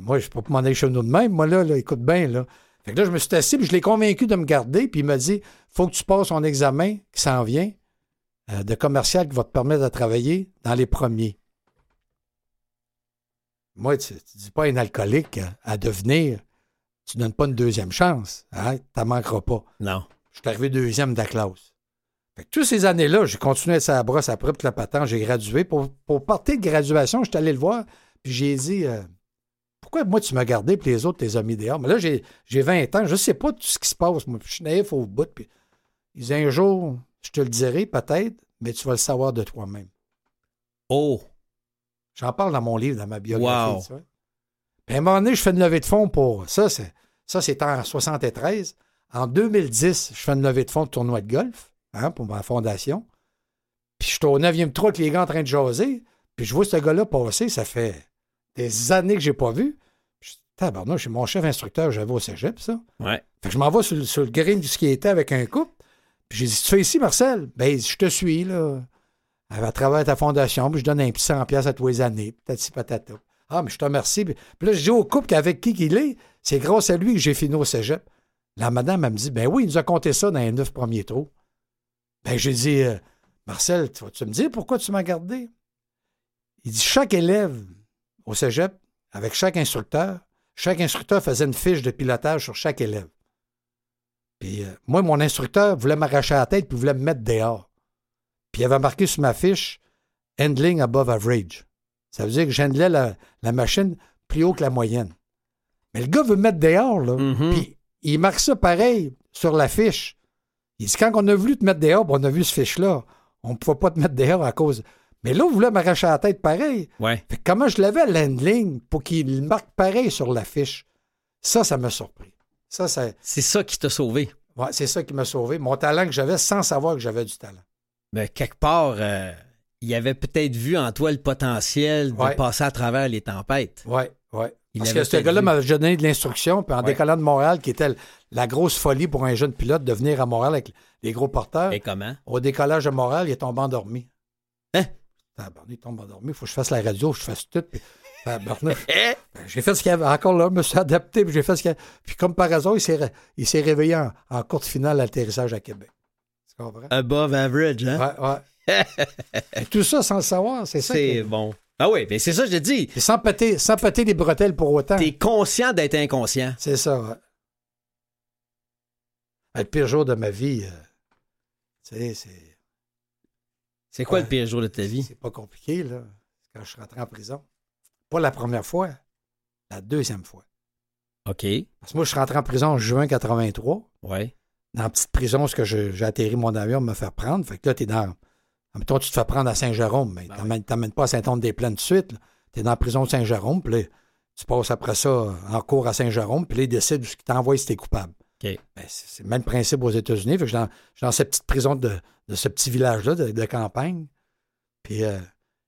moi, je ne peux pas m'en aller chez nous de même. Moi, là, là, écoute bien, là. Fait que là, je me suis assis, puis je l'ai convaincu de me garder, puis il m'a dit faut que tu passes ton examen qui s'en vient euh, de commercial qui va te permettre de travailler dans les premiers. Moi, tu ne dis pas un alcoolique euh, à devenir, tu ne donnes pas une deuxième chance. Hein? Tu manqueras pas. Non. Je suis arrivé deuxième de la classe. Fait que toutes ces années-là, j'ai continué à la brosse après, puis la patente, j'ai gradué. Pour, pour partir de graduation, je suis allé le voir, puis j'ai dit euh, Pourquoi moi tu m'as gardé, puis les autres, tu les as mis dehors? Mais là, j'ai j'ai 20 ans, je sais pas tout ce qui se passe. Moi, je suis naïf au bout. Puis il disait Un jour, je te le dirai peut-être, mais tu vas le savoir de toi-même. Oh. J'en parle dans mon livre, dans ma biographie. Wow. tu vois. Puis à un moment donné, je fais une levée de fonds pour. Ça, c'est ça, c'est en 73. En 2010, je fais une levée de fonds de tournoi de golf hein, pour ma fondation. Puis je suis au 9e trou avec les gars en train de jaser. Puis je vois ce gars-là passer, ça fait des années que je n'ai pas vu. Puis je dis, tabarnouche, c'est mon chef instructeur, j'avais au cégep, ça. Ouais. Fait que je m'en vais sur, le- sur le green du skater avec un couple. Puis j'ai dit, tu fais ici, Marcel? Ben, je te suis, là. À travers ta fondation, puis je donne un petit 100 pièces à tous les années, patati patata. Ah, mais je te remercie. Puis puis là, je dis au couple qu'avec qui qu'il est, c'est grâce à lui que j'ai fini au cégep. La madame, elle me dit, ben oui, il nous a compté ça dans les neuf premiers trous. Ben, j'ai dit, euh, Marcel, tu vas-tu me dire pourquoi tu m'as gardé? Il dit, chaque élève au cégep, avec chaque instructeur, chaque instructeur faisait une fiche de pilotage sur chaque élève. Puis euh, moi, mon instructeur voulait m'arracher la tête puis voulait me mettre dehors. Puis il avait marqué sur ma fiche Handling above average. Ça veut dire que j'handlais la, la machine plus haut que la moyenne. Mais le gars veut me mettre dehors, là. Mhm. Puis il marque ça pareil sur la fiche. Il dit quand on a voulu te mettre dehors, on a vu ce fiche-là. On ne pouvait pas te mettre dehors à cause. Mais là, on voulait m'arracher la tête pareil. Ouais. Fait que comment je l'avais l'handling pour qu'il marque pareil sur la fiche? Ça, ça m'a surpris. Ça, ça, C'est ça qui t'a sauvé. ouais, c'est ça qui m'a sauvé. Mon talent que j'avais sans savoir que j'avais du talent. Ben, quelque part, euh, il avait peut-être vu en toi le potentiel de Ouais. passer à travers les tempêtes. Oui, oui. Parce que ce gars-là m'a donné de l'instruction, puis en Ouais. décollant de Montréal, qui était la grosse folie pour un jeune pilote de venir à Montréal avec les gros porteurs, Et comment? au décollage de Montréal, il est tombé endormi. Hein? Tabarnak, il tombe endormi, il faut que je fasse la radio, je fasse tout. Puis. Eh! Ben, j'ai fait ce qu'il y avait. Encore là, je me suis adapté, puis j'ai fait ce qu'il y avait. Puis comme par hasard, il s'est, ré- il s'est réveillé en, en courte finale d'atterrissage à Québec. Tu comprends? Above average, hein? Ouais, ouais. Et tout ça sans le savoir, c'est ça. c'est bon. Ah oui, ben c'est ça que je te dis. Et sans péter, sans péter les bretelles pour autant. T'es conscient d'être inconscient. C'est ça, ouais. Ben, le pire jour de ma vie, euh, tu sais, c'est. C'est quoi Ouais. le pire jour de ta vie? C'est pas compliqué, là. C'est quand je suis rentré en prison. Pas la première fois, la deuxième fois. OK. Parce que moi, je suis rentré en prison en juin 83, Ouais. dans la petite prison où je- j'ai atterri mon avion me faire prendre. Fait que là, t'es dans. En tu te fais prendre à Saint-Jérôme, mais Ben t'emmènes pas à Saint-Anne-des-Plaines tout de suite. Tu es dans la prison de Saint-Jérôme, puis là, tu passes après ça en cours à Saint-Jérôme, puis là, ils décident ce qui t'envoie si t'es coupable. OK. Ben, c'est le même principe aux États-Unis. Fait que je suis dans, je suis dans cette petite prison de, de ce petit village-là, de, de campagne. Puis, euh,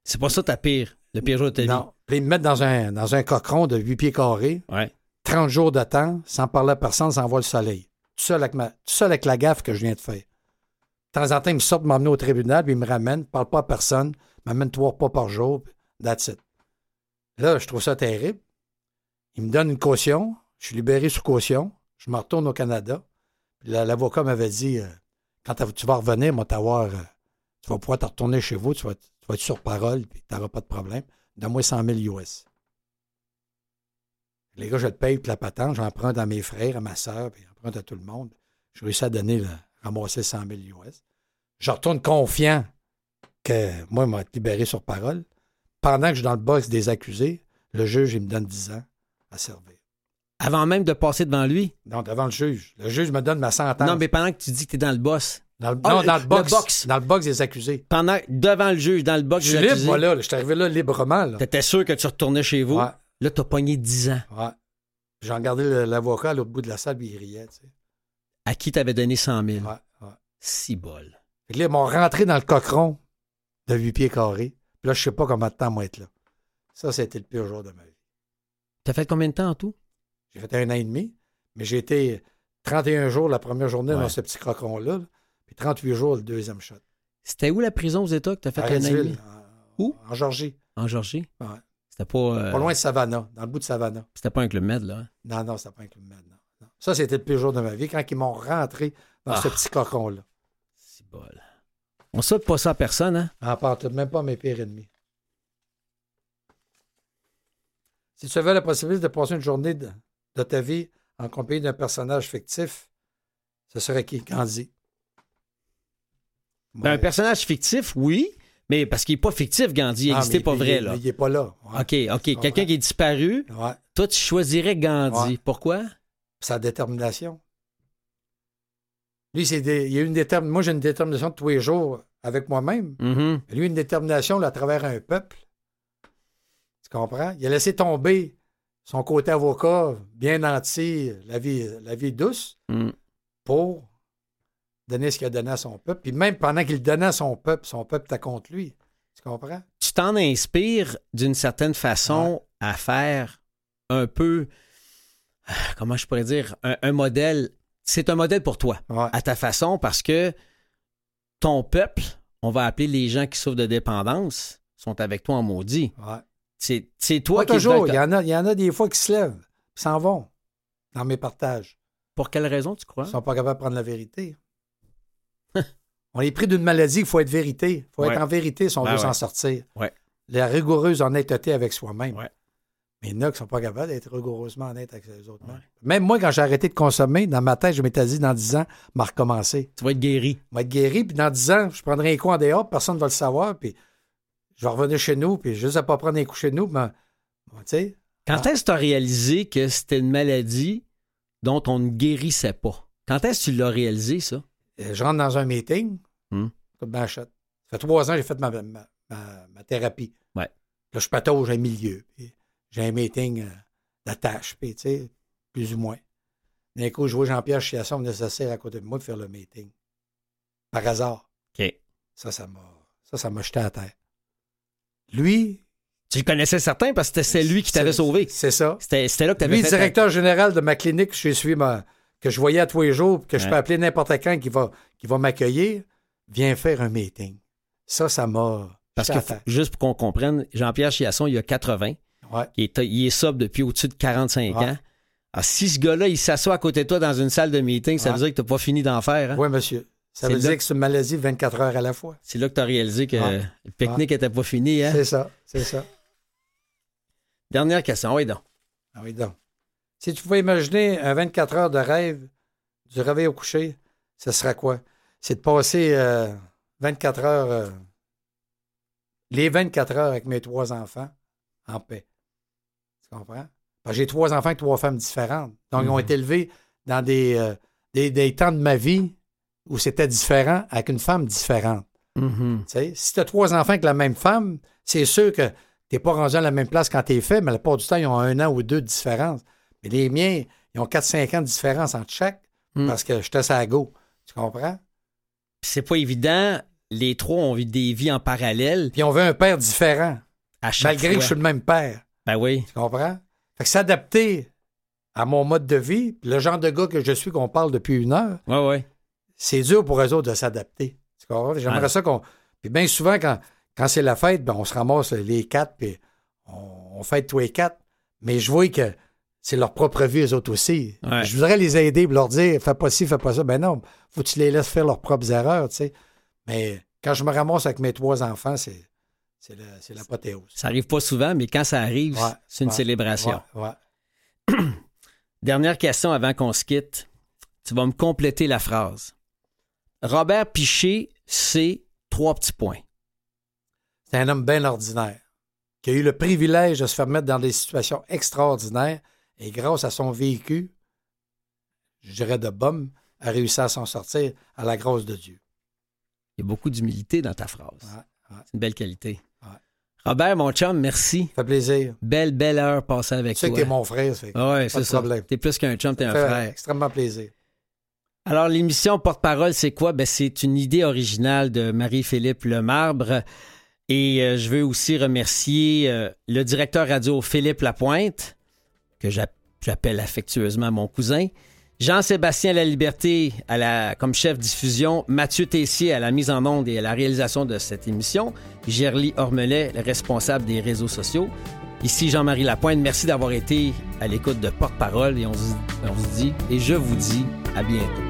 C'est pas ça ta pire, le pire jour de ta non. Puis ils me mettent dans un, dans un cochon de 8 pieds carrés, vie? Ouais. 30 jours de temps, sans parler à personne, sans voir le soleil. Tout seul avec, ma, tout seul avec la gaffe que je viens de faire. De temps en temps, ils me sortent m'emmener au tribunal, puis ils me ramènent, ne parlent pas à personne, m'amènent trois repas par jour, puis that's it. Là, je trouve ça terrible. Ils me donnent une caution, je suis libéré sous caution, je me retourne au Canada. L'avocat m'avait dit euh, quand tu vas revenir, moi, euh, tu vas pouvoir te retourner chez vous, tu vas, être sur parole, puis tu n'auras pas de problème. Donne-moi 100 000 US. Les gars, je le paye, puis la patente, j'emprunte à mes frères, à ma soeur, puis j'emprunte à tout le monde. Je réussis à donner, le, ramasser 100 000 US. Je retourne confiant que moi, il m'a été libéré sur parole. Pendant que je suis dans le box des accusés, le juge, il me donne 10 ans à servir. Avant même de passer devant lui? Non, devant le juge. Le juge me donne ma sentence. Non, mais pendant que tu dis que t'es dans le boss. Dans le, Ah, non, le- dans le le box. Dans le box des accusés. Pendant, devant le juge, dans le box Je suis des libre, accusés, moi, là. Je suis arrivé là librement, là. T'étais sûr que tu retournais chez vous? Ouais, Là, t'as pogné 10 ans. ouais. J'ai regardé l'avocat à l'autre bout de la salle, puis il riait, tu sais. À qui t'avais donné 100 000? Ouais, ouais. Si bol. Fait que là, ils m'ont rentré dans le cochon de 8 pieds carrés. Puis là, je sais pas combien de temps moi être là. Ça, c'était le pire jour de ma vie. T'as fait combien de temps en tout? J'ai fait un an et demi, mais j'ai été 31 jours la première journée Ouais. dans ce petit cocon-là, là, puis 38 jours le deuxième shot. C'était où la prison aux États que t'as fait À un an et demi? En- Où? En Georgie. En Georgie? Ouais. C'était pas, euh, Pas loin de Savannah, dans le bout de Savannah. c'était pas un club med, là. hein? Non, non, c'était pas un club med, non, non. Ça, c'était le pire jour de ma vie, quand ils m'ont rentré dans Ah. ce petit cocon-là. Si bol. On souhaite pas ça à personne, hein? En part, même pas mes pires ennemis. Si tu avais la possibilité de passer une journée de, de ta vie en compagnie d'un personnage fictif, ce serait qui? Gandhi. Ben, un personnage fictif, oui, mais parce qu'il est pas fictif, Gandhi. Il Ah, n'existait mais pas il- vrai, il- là. Il n'est pas là. Ouais. OK, OK. Quelqu'un qui est disparu, toi, tu choisirais Gandhi. Pourquoi? Sa détermination. Lui, c'est des- il y a une détermination. Moi, j'ai une détermination de tous les jours avec moi-même. Mhm. Lui, une détermination là, à travers un peuple. Tu comprends? Il a laissé tomber son côté avocat, bien nanti, la vie, la vie douce, Mm. pour donner ce qu'il a donné à son peuple. Puis même pendant qu'il donnait à son peuple, son peuple était contre lui. Tu comprends? Tu t'en inspires d'une certaine façon à faire un peu, comment je pourrais dire, un, un modèle. C'est un modèle pour toi, Ouais. à ta façon, parce que ton peuple, on va appeler les gens qui souffrent de dépendance, sont avec toi en maudit. ouais. C'est toi Pas qui toujours. Il y, en a, il y en a des fois qui se lèvent, s'en vont dans mes partages. Pour quelle raison tu crois? Ils sont pas capables de prendre la vérité. on est pris d'une maladie, il faut être vérité. Il faut Ouais. être en vérité si on Ben veut ouais. s'en sortir. Ouais. La rigoureuse honnêteté avec soi-même. Mais il y en a qui sont pas capables d'être rigoureusement honnêtes avec les autres. Même moi, quand j'ai arrêté de consommer, dans ma tête, je m'étais dit, dans 10 ans, m'a recommencer. Tu vas être guéri. Je vais être guéri, puis dans 10 ans, je prendrai un coup en dehors, personne ne va le savoir, puis je vais revenir chez nous, puis juste à pas prendre un coup chez nous, ben, ben, tu Quand est-ce que tu as réalisé que c'était une maladie dont on ne guérissait pas? Quand est-ce que tu l'as réalisé, ça? Euh, je rentre dans un meeting, banchette. Ça fait trois ans que j'ai fait ma, ma, ma- ma thérapie. Ouais. Là, je patauge un milieu. J'ai un meeting euh, d'attache, puis tu sais, plus ou moins. D'un coup, je vois Jean-Pierre Chiasson venir s'asseoir à côté de moi pour faire le meeting. Par hasard. OK. Ça, ça m'a ça, ça m'a jeté à terre. Lui, Tu le connaissais certain parce que c'était lui qui t'avait sauvé. C'est ça. C'était là que tu avais Lui, fait. ta- directeur général de ma clinique, je suis ma, que je voyais à tous les jours, que je peux appeler n'importe quand qui va, qui va m'accueillir, vient faire un meeting. Ça, ça m'a. Parce que, faut- juste pour qu'on comprenne, Jean-Pierre Chiasson, il a 80. Ouais. Il est, il est sobre depuis au-dessus de 45 Ouais. ans. Alors, si ce gars-là, il s'assoit à côté de toi dans une salle de meeting, ça veut dire que tu n'as pas fini d'en faire. hein? Oui, monsieur. Ça veut dire que c'est une maladie de 24 heures à la fois. C'est là que tu as réalisé que Ouais. le pique-nique n'était pas fini. Hein? C'est ça, c'est ça. Dernière question. Oui, donc. Ah oui, donc. Si tu pouvais imaginer un 24 heures de rêve du réveil au coucher, ce sera quoi? C'est de passer euh, 24 heures, euh, les 24 heures avec mes trois enfants en paix. Tu comprends? J'ai trois enfants avec trois femmes différentes. Donc, ils ont Mhm. été élevés dans des, euh, des, des temps de ma vie où c'était différent avec une femme différente. Mhm. Sais, si tu as trois enfants avec la même femme, c'est sûr que tu n'es pas rendu à la même place quand tu es fait, mais la plupart du temps, ils ont un an ou deux de différence. Mais les miens, ils ont 4-5 ans de différence entre chaque Mm. parce que j'étais à go. Tu comprends? C'est pas évident. Les trois ont eu des vies en parallèle Puis on veut un père différent, à chaque malgré que je suis le même père. Ben oui. Tu comprends? Fait que s'adapter à mon mode de vie, le genre de gars que je suis qu'on parle depuis une heure, Ouais, ouais. C'est dur pour eux autres de s'adapter. J'aimerais Ouais. ça qu'on. Puis bien souvent, quand, quand c'est la fête, ben, on se ramasse les quatre, puis on, on fête tous les quatre. Mais je vois que c'est leur propre vie, eux autres aussi. Ouais. Je voudrais les aider et leur dire fais pas ci, fais pas ça. Ben non, faut que tu les laisses faire leurs propres erreurs, tu sais. Mais quand je me ramasse avec mes trois enfants, c'est, c'est, l'apothéose. Ça arrive pas souvent, mais quand ça arrive, Ouais, c'est une célébration. Dernière question avant qu'on se quitte. Tu vas me compléter la phrase. Robert Piché, c'est trois petits points. C'est un homme bien ordinaire, qui a eu le privilège de se faire mettre dans des situations extraordinaires et grâce à son véhicule, je dirais de bombe, a réussi à s'en sortir à la grâce de Dieu. Il y a beaucoup d'humilité dans ta phrase. Ouais, ouais. C'est une belle qualité. Ouais. Robert, mon chum, merci. Ça fait plaisir. Belle, belle heure passée avec Tu sais toi. que t'es mon frère, Ah ouais, c'est de ça. problème. T'es plus qu'un chum, t'es un frère. extrêmement plaisir. Alors, l'émission Porte-parole, c'est quoi? Ben, c'est une idée originale de Marie-Philippe Lemarbre. Et euh, je veux aussi remercier euh, le directeur radio Philippe Lapointe, que j'app- j'appelle affectueusement mon cousin. Jean-Sébastien Laliberté comme chef diffusion, Mathieu Tessier à la mise en onde et à la réalisation de cette émission, Gerly Ormelet, le responsable des réseaux sociaux. Ici Jean-Marie Lapointe, merci d'avoir été à l'écoute de Porte-Parole et on on se dit, et je vous dis à bientôt.